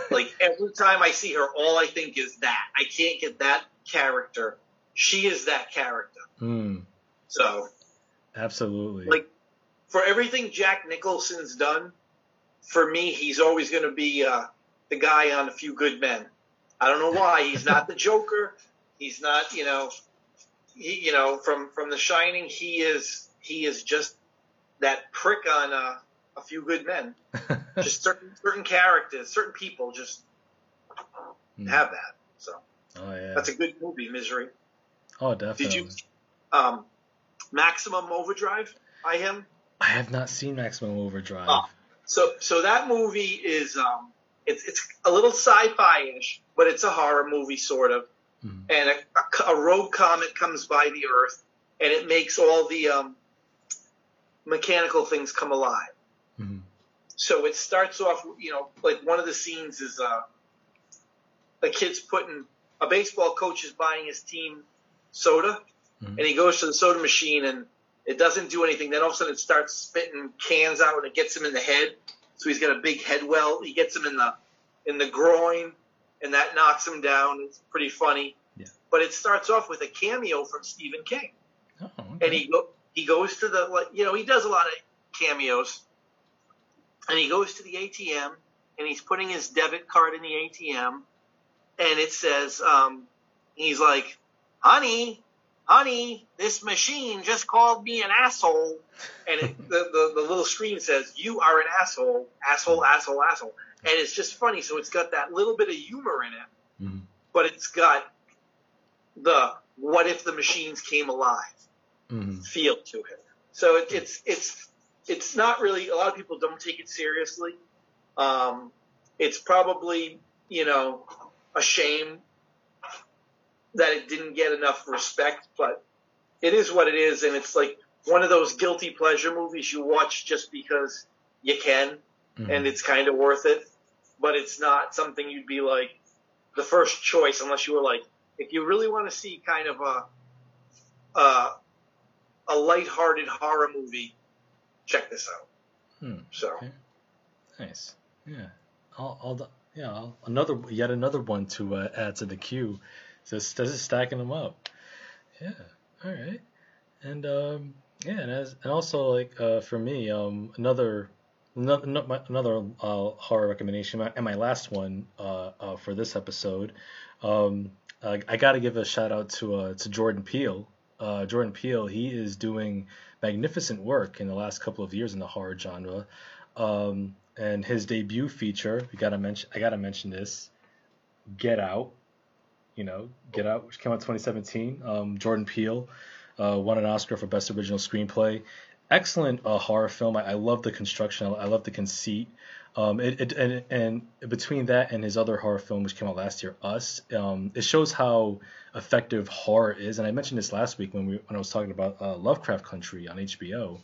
*laughs* like every time I see her, all I think is that. I can't get that character. She is that character. Mm. So. Absolutely. Like for everything Jack Nicholson's done, for me, he's always going to be uh, the guy on A Few Good Men. I don't know why. He's not the Joker. He's not, you know, he, you know, from from The Shining, he is he is just that prick on uh, a few good men. *laughs* just certain certain characters, certain people just mm. have that. So oh, yeah. that's a good movie, Misery. Oh, definitely. Did you um, Maximum Overdrive by him? I have not seen Maximum Overdrive. Oh, so so that movie is um, it's it's a little sci-fi ish, but it's a horror movie sort of. Mm-hmm. And a, a, rogue comet comes by the Earth, and it makes all the um, mechanical things come alive. Mm-hmm. So it starts off, you know, like one of the scenes is uh, a kid's putting a baseball coach is buying his team soda, mm-hmm. and he goes to the soda machine and it doesn't do anything. Then all of a sudden it starts spitting cans out and it gets him in the head. So he's got a big head well. He gets him in the in the groin, and that knocks him down. It's pretty funny. Yeah. But it starts off with a cameo from Stephen King, oh, okay. and he go, he goes to the like you know he does a lot of cameos, and he goes to the ATM and he's putting his debit card in the ATM, and it says, um, he's like, "Honey, honey, this machine just called me an asshole," and it, *laughs* the, the the little screen says, "You are an asshole, asshole, asshole, asshole," and it's just funny. So it's got that little bit of humor in it, mm-hmm. but it's got the "What if the machines came alive?" Mm-hmm. feel to it. So it, it's it's it's not really a lot of people don't take it seriously. Um, it's probably you know a shame that it didn't get enough respect, but it is what it is, and it's like one of those guilty pleasure movies you watch just because you can, mm-hmm. and it's kind of worth it. But it's not something you'd be like the first choice unless you were like, if you really want to see kind of a a, a lighthearted horror movie, check this out. Hmm. So okay. nice, yeah. I'll, I'll yeah, I'll, another yet another one to uh, add to the queue. Just just stacking them up. Yeah. All right. And um, yeah, and as and also like uh, for me, um, another another, another uh, horror recommendation, and my last one uh, uh, for this episode. Um, I got to give a shout out to uh, to Jordan Peele. Uh, Jordan Peele, he is doing magnificent work in the last couple of years in the horror genre. Um, and his debut feature, we gotta mention, I gotta mention this, Get Out. You know, Get Out, which came out 2017. Um, Jordan Peele uh, won an Oscar for Best Original Screenplay. Excellent uh, horror film. I, I, love the construction. I, love the conceit. Um, it, it, and, and, between that and his other horror film, which came out last year, Us, um, it shows how effective horror is. And I mentioned this last week when we when I was talking about uh, Lovecraft Country on HBO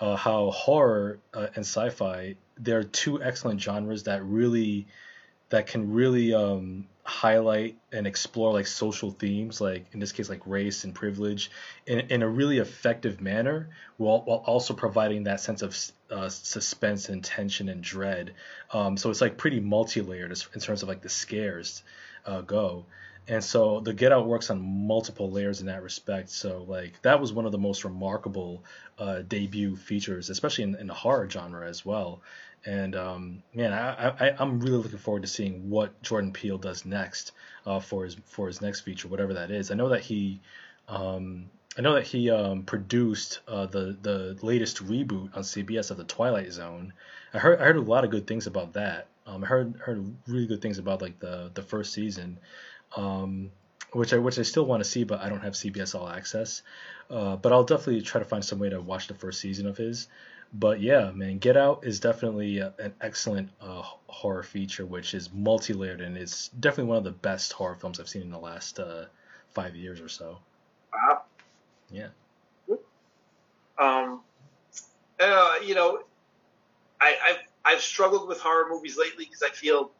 uh, how horror uh, and sci-fi they're two excellent genres that really that can really um, highlight and explore like social themes like in this case like race and privilege in, in a really effective manner while, while also providing that sense of uh, suspense and tension and dread um, so it's like pretty multi-layered in terms of like the scares uh, go and so the Get Out works on multiple layers in that respect. So like that was one of the most remarkable uh, debut features, especially in, in, the horror genre as well. And um, man, I, I, I'm really looking forward to seeing what Jordan Peele does next uh, for his for his next feature, whatever that is. I know that he um, I know that he um, produced uh, the the latest reboot on CBS of the Twilight Zone. I heard I heard a lot of good things about that. Um, I heard heard really good things about like the the first season um, which I which I still want to see, but I don't have CBS All Access. Uh, but I'll definitely try to find some way to watch the first season of his. But yeah, man, Get Out is definitely a, an excellent uh, horror feature, which is multi-layered and it's definitely one of the best horror films I've seen in the last uh, five years or so. Wow. Yeah. Um, uh, you know, I, I've I've struggled with horror movies lately because I feel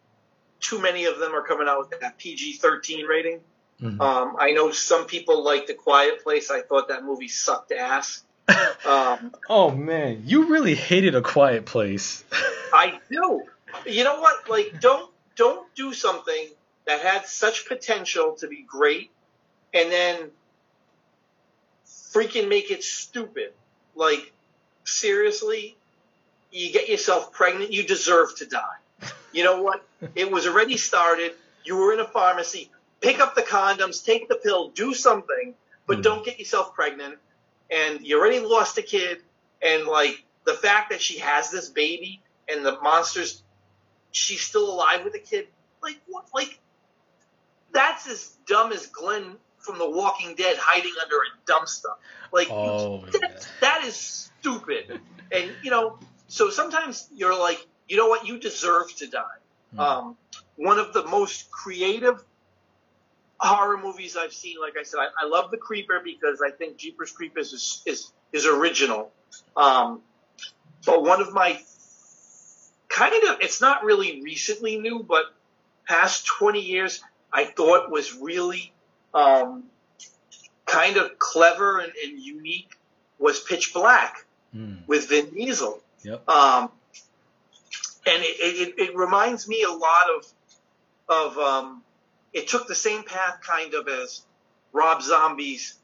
too many of them are coming out with that PG 13 rating. Mm-hmm. Um, I know some people like The Quiet Place. I thought that movie sucked ass. Um, oh man, you really hated A Quiet Place. I do. You know what? Like, don't don't do something that had such potential to be great, and then freaking make it stupid. Like, seriously, you get yourself pregnant, you deserve to die you know what? *laughs* It was already started. You were in a pharmacy. Pick up the condoms, take the pill, do something, but mm. don't get yourself pregnant. And you already lost a kid. And like the fact that she has this baby and the monsters, she's still alive with the kid. Like what? Like that's as dumb as Glenn from The Walking Dead hiding under a dumpster. Like oh, that, that is stupid. and you know, so sometimes you're like, you know what? You deserve to die. Mm. Um, one of the most creative horror movies I've seen. Like I said, I, I love The Creeper because I think Jeepers Creepers is is, is original. Um, but one of my kind of it's not really recently new, but past 20 years, I thought was really um, kind of clever and, and, unique was Pitch Black mm. with Vin Diesel. Yep. Um, and it, it, it reminds me a lot of of um, it took the same path kind of as Rob Zombie's.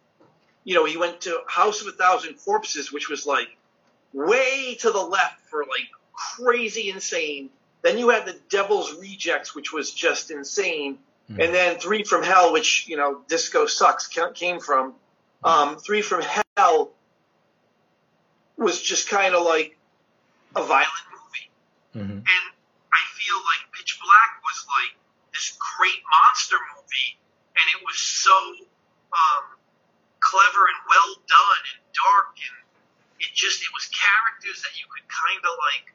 You know, he went to House of a Thousand Corpses, which was like way to the left for like crazy insane. Then you had the Devil's Rejects, which was just insane. Mm-hmm. And then Three from Hell, which, you know, Disco Sucks came from. Um, Three from Hell was just kind of like a violent movie. Mm-hmm. And I feel like Pitch Black was like this great monster movie, and it was so um, clever and well done and dark, and it just it was characters that you could kind of like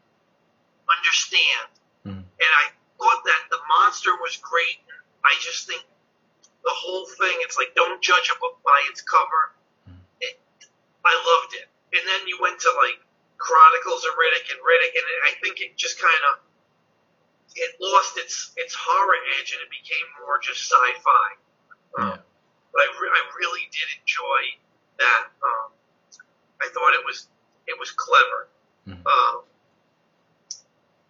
understand. Mm-hmm. And I thought that the monster was great. I just think the whole thing, it's like don't judge a book by its cover. Mm-hmm. It, I loved it. And then you went to like Chronicles of Riddick and Riddick, and I think it just kind of it lost its its horror edge and it became more just sci-fi. Um, But I, re- I really did enjoy that. Um, I thought it was it was clever. Mm-hmm. Um,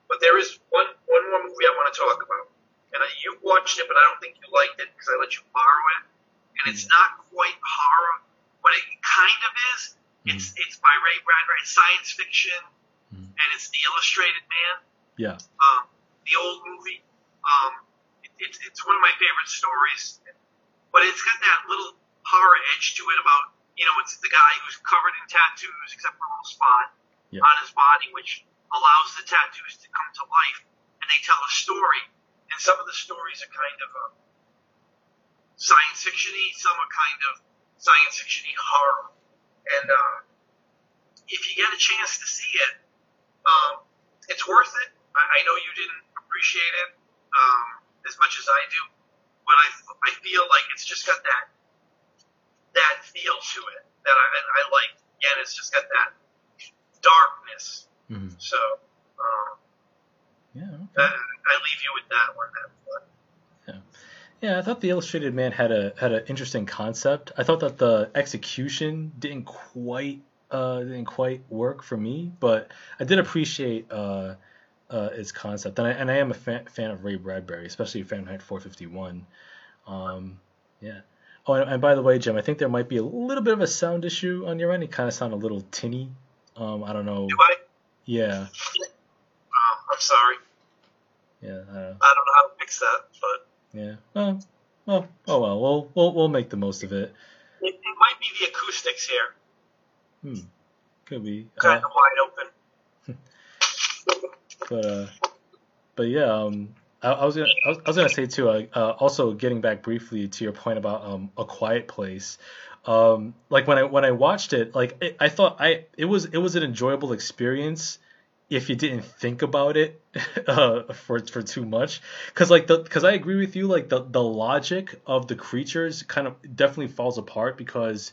but there is one one more movie I want to talk about, and I, you watched it, but I don't think you liked it because I let you borrow it, and it's mm-hmm. not quite horror, but it kind of is. Mm-hmm. It's it's by Ray Bradbury. It's science fiction, mm-hmm. and it's The Illustrated Man. Yeah. Um, the old movie. Um, it, it's it's one of my favorite stories, but it's got that little horror edge to it about you know it's the guy who's covered in tattoos except for a little spot yeah. on his body, which allows the tattoos to come to life, and they tell a story. And some of the stories are kind of uh, science fictiony, some are kind of science fictiony horror. And uh, if you get a chance to see it, um, it's worth it. I, I know you didn't appreciate it um, as much as I do, but I, I feel like it's just got that that feel to it that I, I like. Again, it's just got that darkness. Mm-hmm. So, um, yeah, okay. that, I leave you with that one. That, yeah. Yeah, I thought the Illustrated Man had a had an interesting concept. I thought that the execution didn't quite uh, didn't quite work for me, but I did appreciate uh, uh, its concept, and I, and I am a fan, fan of Ray Bradbury, especially Fahrenheit 451. Um, yeah. Oh, and, and, by the way, Jim, I think there might be a little bit of a sound issue on your end. You kind of sound a little tinny. Um, I don't know. Do I? Yeah. Um, I'm sorry. Yeah. I don't, know. I don't know how to fix that, but. Yeah. Well, well, oh well. We'll we'll we'll make the most of it. It, it might be the acoustics here. Hmm. Could be. Kind uh, of wide open. *laughs* but uh, but yeah. Um, I, I was gonna I was, I was, gonna say too. Uh, uh, also, getting back briefly to your point about um a quiet place. Um, like when I when I watched it, like it, I thought I it was it was an enjoyable experience if you didn't think about it *laughs* uh, for for too much because like the because i agree with you like the the logic of the creatures kind of definitely falls apart because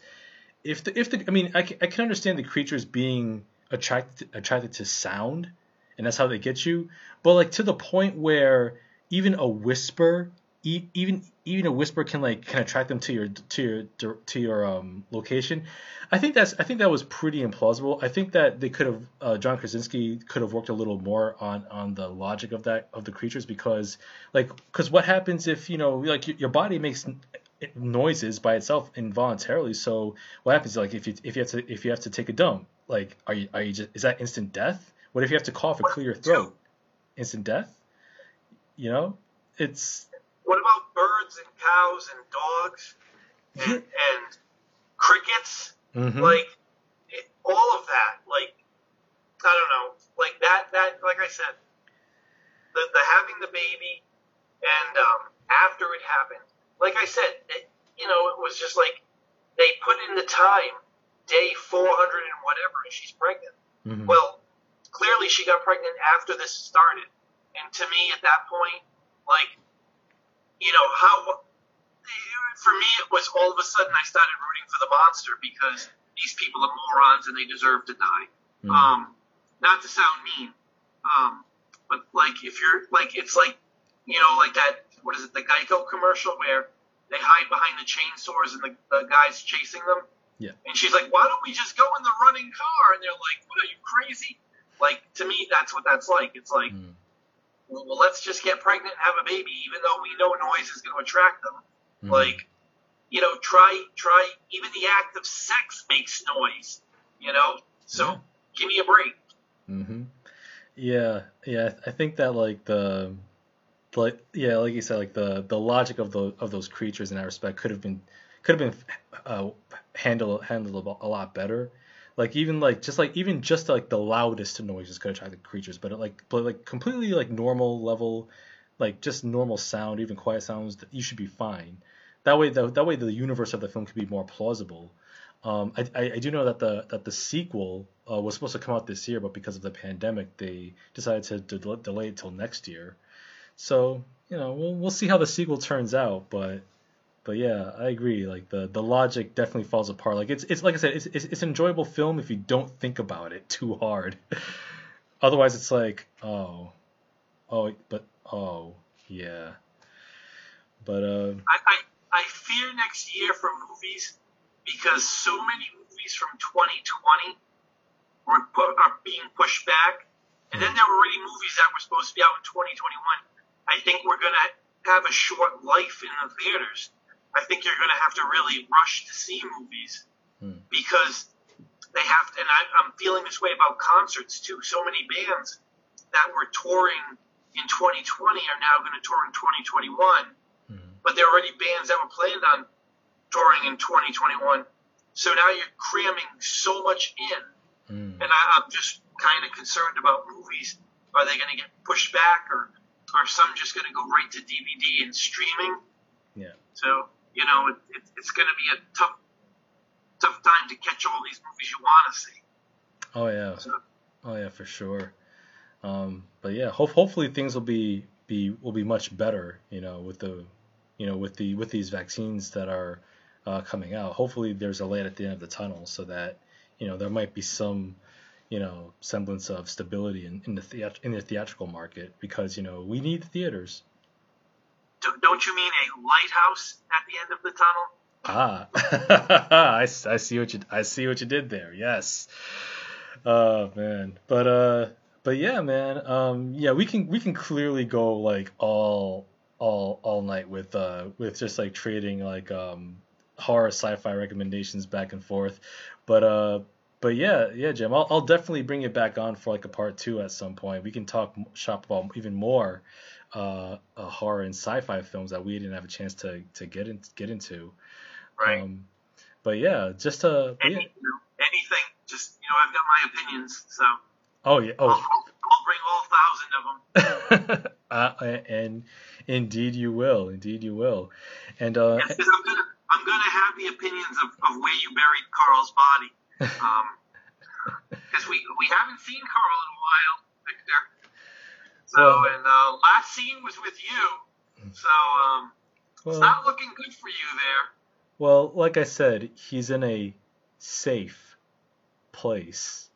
if the if the i mean i can, I can understand the creatures being attracted attracted to sound and that's how they get you but like to the point where even a whisper even even a whisper can like can attract them to your to your to your um location. I think that's I think that was pretty implausible. I think that they could have uh, John Krasinski could have worked a little more on on the logic of that of the creatures because like because what happens if you know like your, your body makes noises by itself involuntarily. So what happens like if you if you have to if you have to take a dump like are you are you just is that instant death? What if you have to cough or clear your throat? Instant death? You know, it's what about birds and cows and dogs and, *laughs* and crickets? Mm-hmm. Like it, all of that. Like I don't know. Like that. That. Like I said, the the having the baby and um, after it happened. Like I said, it, you know, it was just like they put in the time, day 400 and whatever, and she's pregnant. Mm-hmm. Well, clearly she got pregnant after this started. And to me, at that point, like you know, how, for me, it was all of a sudden I started rooting for the monster because these people are morons and they deserve to die. Mm. Um, not to sound mean, um, but like if you're like, it's like, you know, like that, what is it, the Geico commercial where they hide behind the chainsaws and the, the guy's chasing them. Yeah. And she's like, why don't we just go in the running car? And they're like, what are you crazy? Like to me, that's what that's like. It's like, mm well, let's just get pregnant and have a baby, even though we know noise is going to attract them. Mm-hmm. Like, you know, try, try, even the act of sex makes noise, you know? So yeah. give me a break. Mm-hmm. Yeah, yeah. I think that like the, like yeah, like you said, like the the logic of the of those creatures in that respect could have been could have been uh, handled handled a lot better. Like even like just like even just like the loudest noises could attract the creatures, but it, like but like completely like normal level, like just normal sound, even quiet sounds, you should be fine. That way, the, that way the universe of the film could be more plausible. Um, I, I, I, do know that the that the sequel uh, was supposed to come out this year, but because of the pandemic, they decided to, to delay it till next year. So you know, we'll we'll see how the sequel turns out, but but yeah, I agree. Like the the logic definitely falls apart. Like it's it's like I said, it's it's, it's an enjoyable film if you don't think about it too hard. *laughs* Otherwise, it's like oh, oh, but oh yeah. But uh, I, I I fear next year for movies because so many movies from 2020 were put, are being pushed back, and then there were already movies that were supposed to be out in 2021. I think we're going to have a short life in the theaters. I think you're going to have to really rush to see movies hmm. because they have to, and I, I'm feeling this way about concerts too. So many bands that were touring in 2020 are now going to tour in 2021, hmm. but there are already bands that were planned on touring in 2021. So now you're cramming so much in, mm. and I, I'm just kind of concerned about movies. Are they going to get pushed back, or are some just going to go right to DVD and streaming? Yeah. So you know, it, it, it's going to be a tough, tough time to catch all these movies you want to see. Oh yeah. So, oh yeah, for sure. Um, but yeah, ho- hopefully things will be be will be much better. You know, with the you know with the with these vaccines that are uh, coming out. Hopefully, there's a light at the end of the tunnel, so that you know there might be some you know semblance of stability in, in the in the theatrical market because you know we need theaters. Don't you mean a lighthouse at the end of the tunnel? Ah, *laughs* I, I see what you I see what you did there. Yes. Oh man, but uh, but yeah, man. Um, yeah, we can we can clearly go like all all all night with uh with just like trading like um horror sci-fi recommendations back and forth. But uh, but yeah, yeah, Jim, I'll, I'll definitely bring it back on for like a part two at some point. We can talk shop about even more uh, uh, horror and sci-fi films that we didn't have a chance to to get in, get into. Right. Um, but yeah, just to Any, yeah. anything, just you know, I've got my opinions, so. Oh yeah. Oh. I'll, I'll bring all thousand of them. *laughs* uh, and indeed you will. Indeed you will. And uh, yes, I'm gonna I'm to have the opinions of, of where you buried Carl's body. Because um, *laughs* we, we haven't seen Carl in a while, Victor. *laughs* So, well, and uh, last scene was with you. So, um, well, it's not looking good for you there. Well, like I said, he's in a safe place.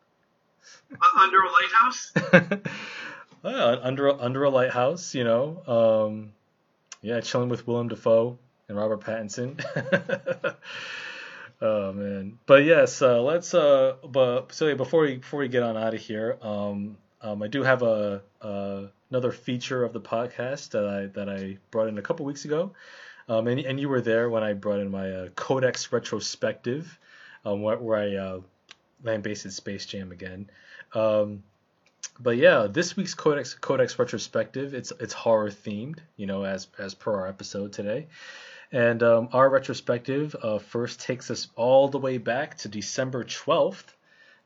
Under a lighthouse? *laughs* well, under, under a lighthouse, you know. Um, yeah, chilling with Willem Dafoe and Robert Pattinson. Oh man, but yes, uh, let's. Uh, but so yeah, before we before we get on out of here, um, um, I do have a, another feature of the podcast that I that I brought in a couple weeks ago. Um, and, and you were there when I brought in my uh, Codex retrospective, um, where, where I uh, land based Space Jam again. Um, but yeah, this week's Codex Codex retrospective it's it's horror themed, you know, as as per our episode today. And um, our retrospective uh, first takes us all the way back to December 12th,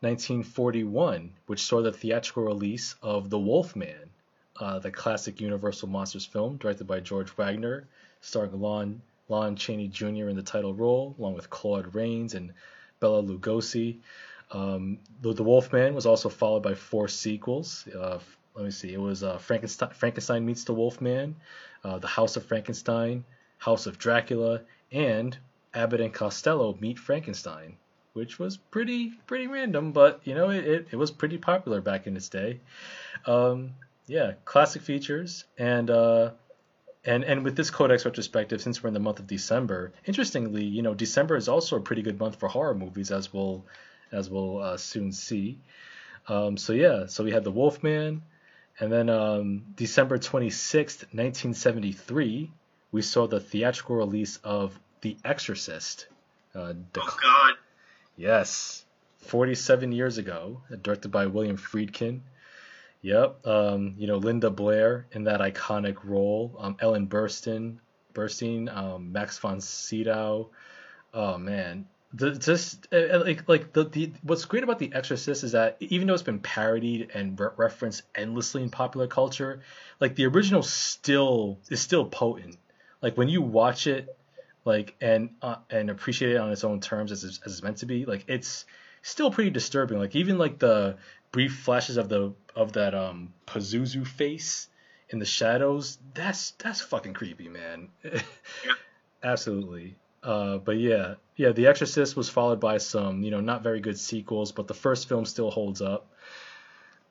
1941, which saw the theatrical release of The Wolfman, uh, the classic Universal Monsters film directed by George Waggner, starring Lon, Lon Chaney Jr. in the title role, along with Claude Rains and Bela Lugosi. Um, the, the Wolfman was also followed by four sequels. Uh, let me see. It was uh, Frankenstein, Frankenstein meets the Wolfman, uh, The House of Frankenstein, House of Dracula, and Abbott and Costello Meet Frankenstein, which was pretty pretty random, but you know it, it, it was pretty popular back in its day. Um, yeah, classic features, and uh, and and with this Codex retrospective, since we're in the month of December, interestingly, you know, December is also a pretty good month for horror movies, as we'll as we'll uh, soon see. Um, so yeah, so we had The Wolfman, and then um, December 26th, 1973, we saw the theatrical release of The Exorcist. Uh, oh God. Yes, 47 years ago, directed by William Friedkin. Yep. Um, you know, Linda Blair in that iconic role. Um, Ellen Burstyn, Burstyn, um, Max von Sydow. Oh man, the, just uh, uh, like like the, the what's great about The Exorcist is that even though it's been parodied and re- referenced endlessly in popular culture, like the original still is still potent. Like when you watch it, like and uh, and appreciate it on its own terms as as it's meant to be, like it's still pretty disturbing. Like even like the brief flashes of the of that um Pazuzu face in the shadows, that's that's fucking creepy, man. yeah. *laughs* Absolutely. Uh, but yeah, yeah, The Exorcist was followed by some, you know, not very good sequels, but the first film still holds up.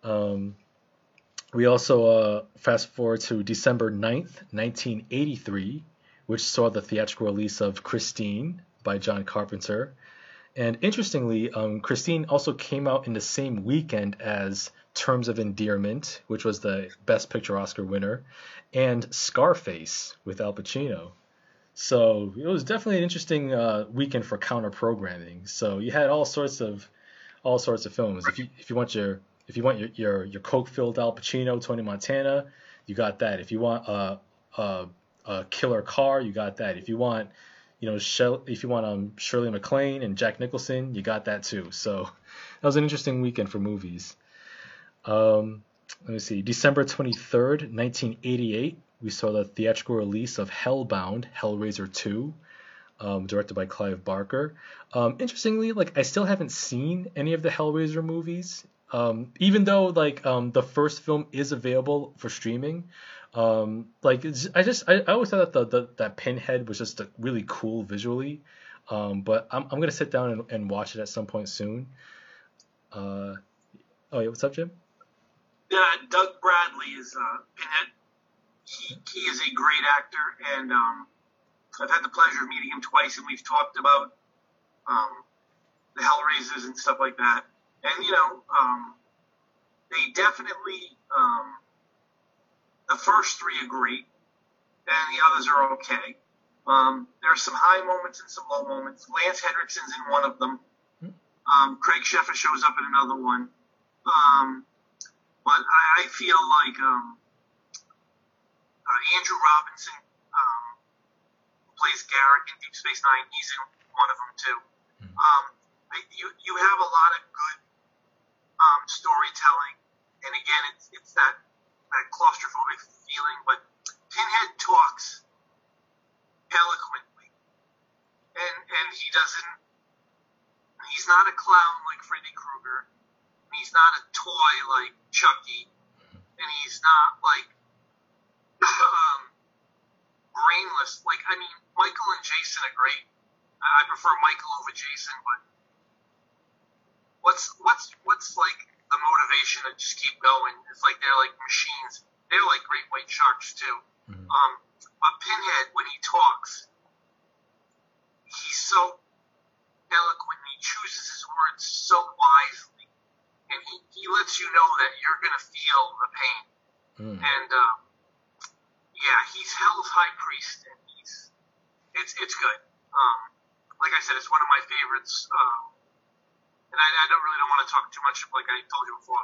Um, we also uh, fast forward to December 9th, 1983, which saw the theatrical release of Christine by John Carpenter. And interestingly, um, Christine also came out in the same weekend as Terms of Endearment, which was the Best Picture Oscar winner, and Scarface with Al Pacino. So it was definitely an interesting uh, weekend for counter programming. So you had all sorts of all sorts of films. If you if you want your if you want your your, your coke filled Al Pacino, Tony Montana, you got that. If you want a, a, a killer car, you got that. If you want you know, if you want um, Shirley MacLaine and Jack Nicholson, you got that too. So *laughs* that was an interesting weekend for movies. Um, let me see. December 23rd, 1988, we saw the theatrical release of Hellbound, Hellraiser 2, um, directed by Clive Barker. Um, interestingly, like I still haven't seen any of the Hellraiser movies. Um, even though like um, the first film is available for streaming, um, like I just I, I always thought that the, the, that Pinhead was just really cool visually, um, but I'm I'm gonna sit down and, and watch it at some point soon. Uh, oh yeah, what's up, Jim? Yeah, Doug Bradley is uh, Pinhead. He, he is a great actor, and um, I've had the pleasure of meeting him twice, and we've talked about um, the Hellraisers and stuff like that. And you know, um, they definitely um, the first three are great, and the others are okay. Um, there are some high moments and some low moments. Lance Henriksen's in one of them. Um, Craig Sheffer shows up in another one. Um, but I, I feel like um, uh, Andrew Robinson, um, who plays Garak in Deep Space Nine, he's in one of them too. Mm-hmm. Um, I, you you have a lot of good um, storytelling, and again, it's it's that that claustrophobic feeling, but Pinhead talks eloquently, and and he doesn't. He's not a clown like Freddy Krueger. He's not a toy like Chucky, and he's not like um, brainless. Like I mean, Michael and Jason are great. I prefer Michael over Jason, but what's what's what's like the motivation to just keep going. It's like they're like machines. They're like great white sharks too. Mm-hmm. Um, but Pinhead, when he talks, he's so eloquent. He chooses his words so wisely, and he, he lets you know that you're gonna feel the pain. Mm. And uh, yeah, he's Hell's high priest, and he's it's it's good. Um, like I said, it's one of my favorites. Um, and I, I don't really don't want to talk too much, like I told you before.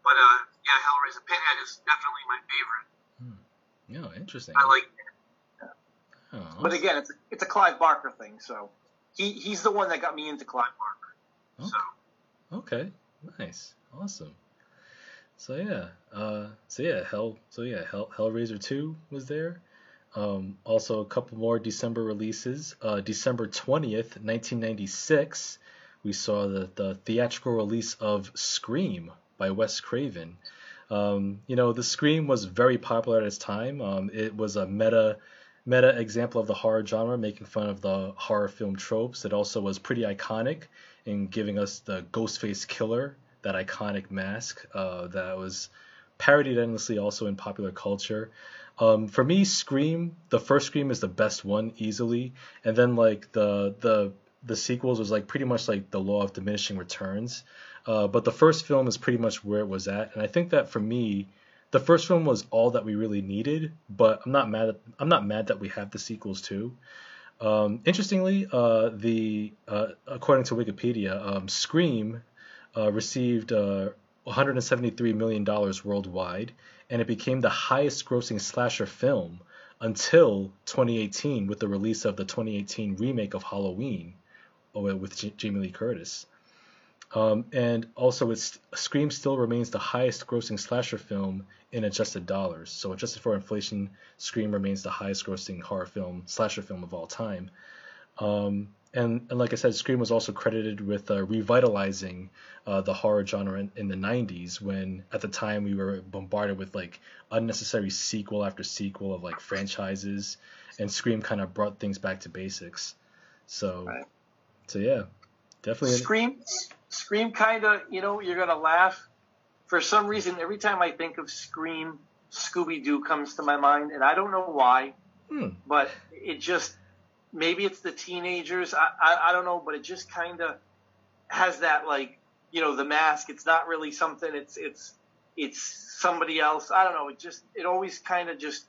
But uh, yeah, Hellraiser Pinhead is definitely my favorite. Hmm. Yeah, interesting. I like. Oh, but again, it's a, it's a Clive Barker thing, so he he's the one that got me into Clive Barker. Okay. So. Okay. Nice. Awesome. So yeah, uh, so yeah, Hell, so yeah, Hell, Hellraiser two was there. Um, also a couple more December releases. Uh, December twentieth, nineteen ninety six we saw the, the theatrical release of Scream by Wes Craven. Um, you know, the Scream was very popular at its time. Um, it was a meta meta example of the horror genre, making fun of the horror film tropes. It also was pretty iconic in giving us the Ghostface Killer, that iconic mask uh, that was parodied endlessly also in popular culture. Um, for me, Scream, the first Scream is the best one easily, and then like the the the sequels was like pretty much like the law of diminishing returns. Uh, but the first film is pretty much where it was at, and I think that for me, the first film was all that we really needed. But I'm not mad. At, I'm not mad that we have the sequels too. Um, interestingly, uh, the uh, according to Wikipedia, um, Scream uh, received uh, 173 million dollars worldwide, and it became the highest-grossing slasher film until 2018 with the release of the 2018 remake of Halloween with J- Jamie Lee Curtis. Um, and also, it's, Scream still remains the highest grossing slasher film in adjusted dollars. So, adjusted for inflation, Scream remains the highest grossing horror film, slasher film of all time. Um, and, and like I said, Scream was also credited with uh, revitalizing uh, the horror genre in, in, the 90s when at the time we were bombarded with like unnecessary sequel after sequel of like franchises, and Scream kind of brought things back to basics. So, right. So yeah, definitely. Scream, Scream kind of, you know, you're gonna laugh. For some reason, every time I think of Scream, Scooby Doo comes to my mind, and I don't know why, hmm. but it just maybe it's the teenagers. I, I, I don't know, but it just kind of has that like you know the mask. It's not really something. It's it's it's somebody else. I don't know. It just it always kind of just.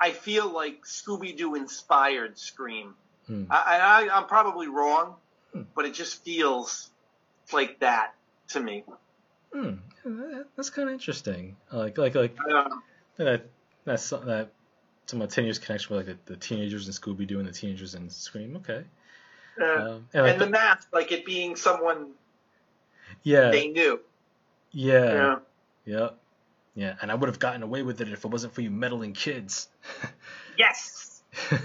I feel like Scooby Doo inspired Scream. Hmm. I, I I'm probably wrong, hmm. but it just feels like that to me. Hmm. That's kind of interesting. Like like like uh, that that's that some of tenuous connection with like the, the teenagers in Scooby Doo and the teenagers in Scream. Okay. Uh, um, and, like, and the mask, like it being someone. Yeah. They knew. Yeah. Yeah. Yeah. Yeah. And I would have gotten away with it if it wasn't for you meddling kids. *laughs* yes. *laughs*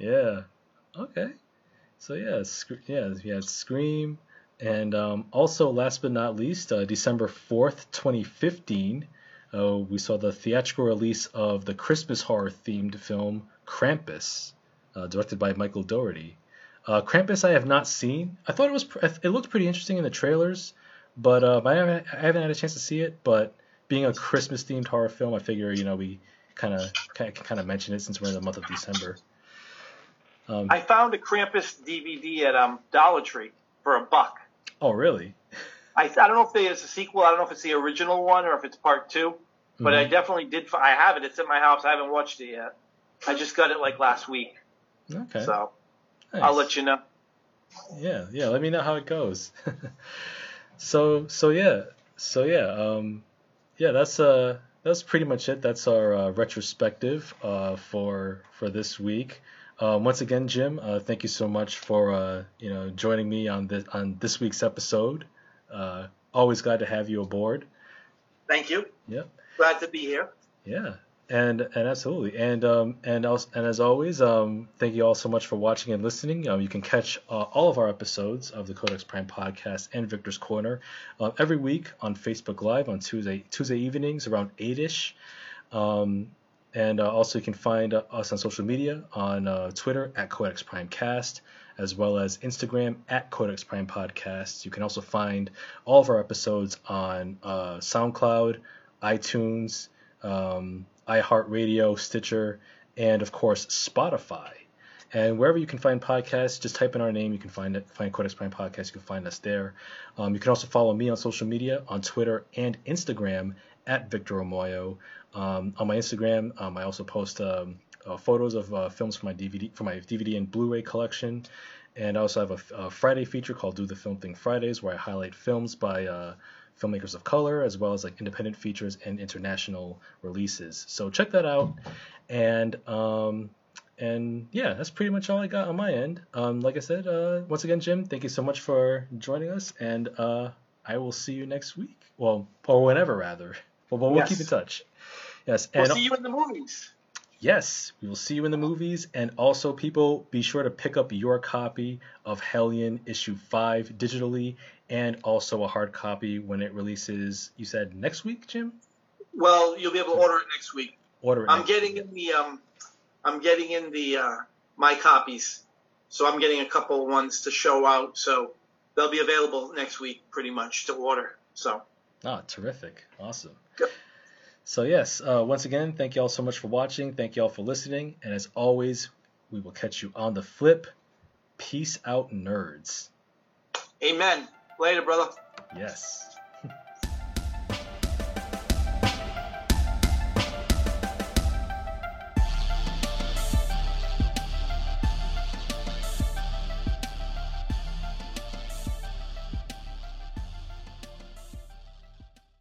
yeah. Okay. So yeah, sc- yeah, yeah, Scream, and um, also last but not least, uh, December fourth, twenty fifteen uh, we saw the theatrical release of the Christmas horror themed film Krampus, uh, directed by Michael Dougherty. Uh, Krampus I have not seen. I thought it was it looked pretty interesting in the trailers, but uh, I, haven't, I haven't had a chance to see it. But being a Christmas themed horror film, I figure you know we kind of kind of mention it since we're in the month of December. Um, I found a Krampus DVD at um, Dollar Tree for a buck. Oh, really? I, I don't know if there's a sequel. I don't know if it's the original one or if it's part two. But mm-hmm. I definitely did. I have it. It's in my house. I haven't watched it yet. I just got it like last week. Okay. So nice. I'll let you know. Yeah, yeah. Let me know how it goes. *laughs* so, so yeah, so yeah, um, yeah. That's uh, that's pretty much it. That's our uh, retrospective uh, for for this week. Um, once again, Jim, uh, thank you so much for uh, you know joining me on this on this week's episode. Uh, always glad to have you aboard. Thank you. Yep. Glad to be here. Yeah. And, and absolutely and um, and also, and as always um, thank you all so much for watching and listening um, you can catch uh, all of our episodes of the Codex Prime podcast and Victor's Corner uh, every week on Facebook Live on Tuesday Tuesday evenings around eight ish um, and uh, also you can find uh, us on social media on uh, Twitter at Codex Prime Cast as well as Instagram at Codex Prime Podcast. You can also find all of our episodes on uh, SoundCloud, iTunes, um, iHeartRadio, Stitcher, and of course Spotify. And wherever you can find podcasts, just type in our name. You can find it, find Codex Prime Podcast. You can find us there. Um, you can also follow me on social media on Twitter and Instagram at Victor Omoyo. Um, on my Instagram, um, I also post um, uh, photos of uh, films from my DVD for my DVD and Blu-ray collection, and I also have a, a, Friday feature called "Do the Film Thing Fridays," where I highlight films by uh, filmmakers of color as well as like independent features and international releases. So check that out, and um, and yeah, that's pretty much all I got on my end. Um, like I said, uh, once again, Jim, thank you so much for joining us, and uh, I will see you next week. Well, or whenever rather. *laughs* But, but we'll yes. keep in touch. Yes, and we'll see you in the movies. Yes, we will see you in the movies. And also, people, be sure to pick up your copy of Hellion issue 5 digitally and also a hard copy when it releases, you said next week, Jim? Well, you'll be able to order it next week. Order it. I'm getting week. in the um, I'm getting in the uh, my copies, so I'm getting a couple ones to show out. So they'll be available next week, pretty much to order. So. Ah, terrific! Awesome. Yep. So, yes, uh, once again, thank you all so much for watching. Thank you all for listening. And as always, we will catch you on the flip. Peace out, nerds. Amen. Later, brother. Yes.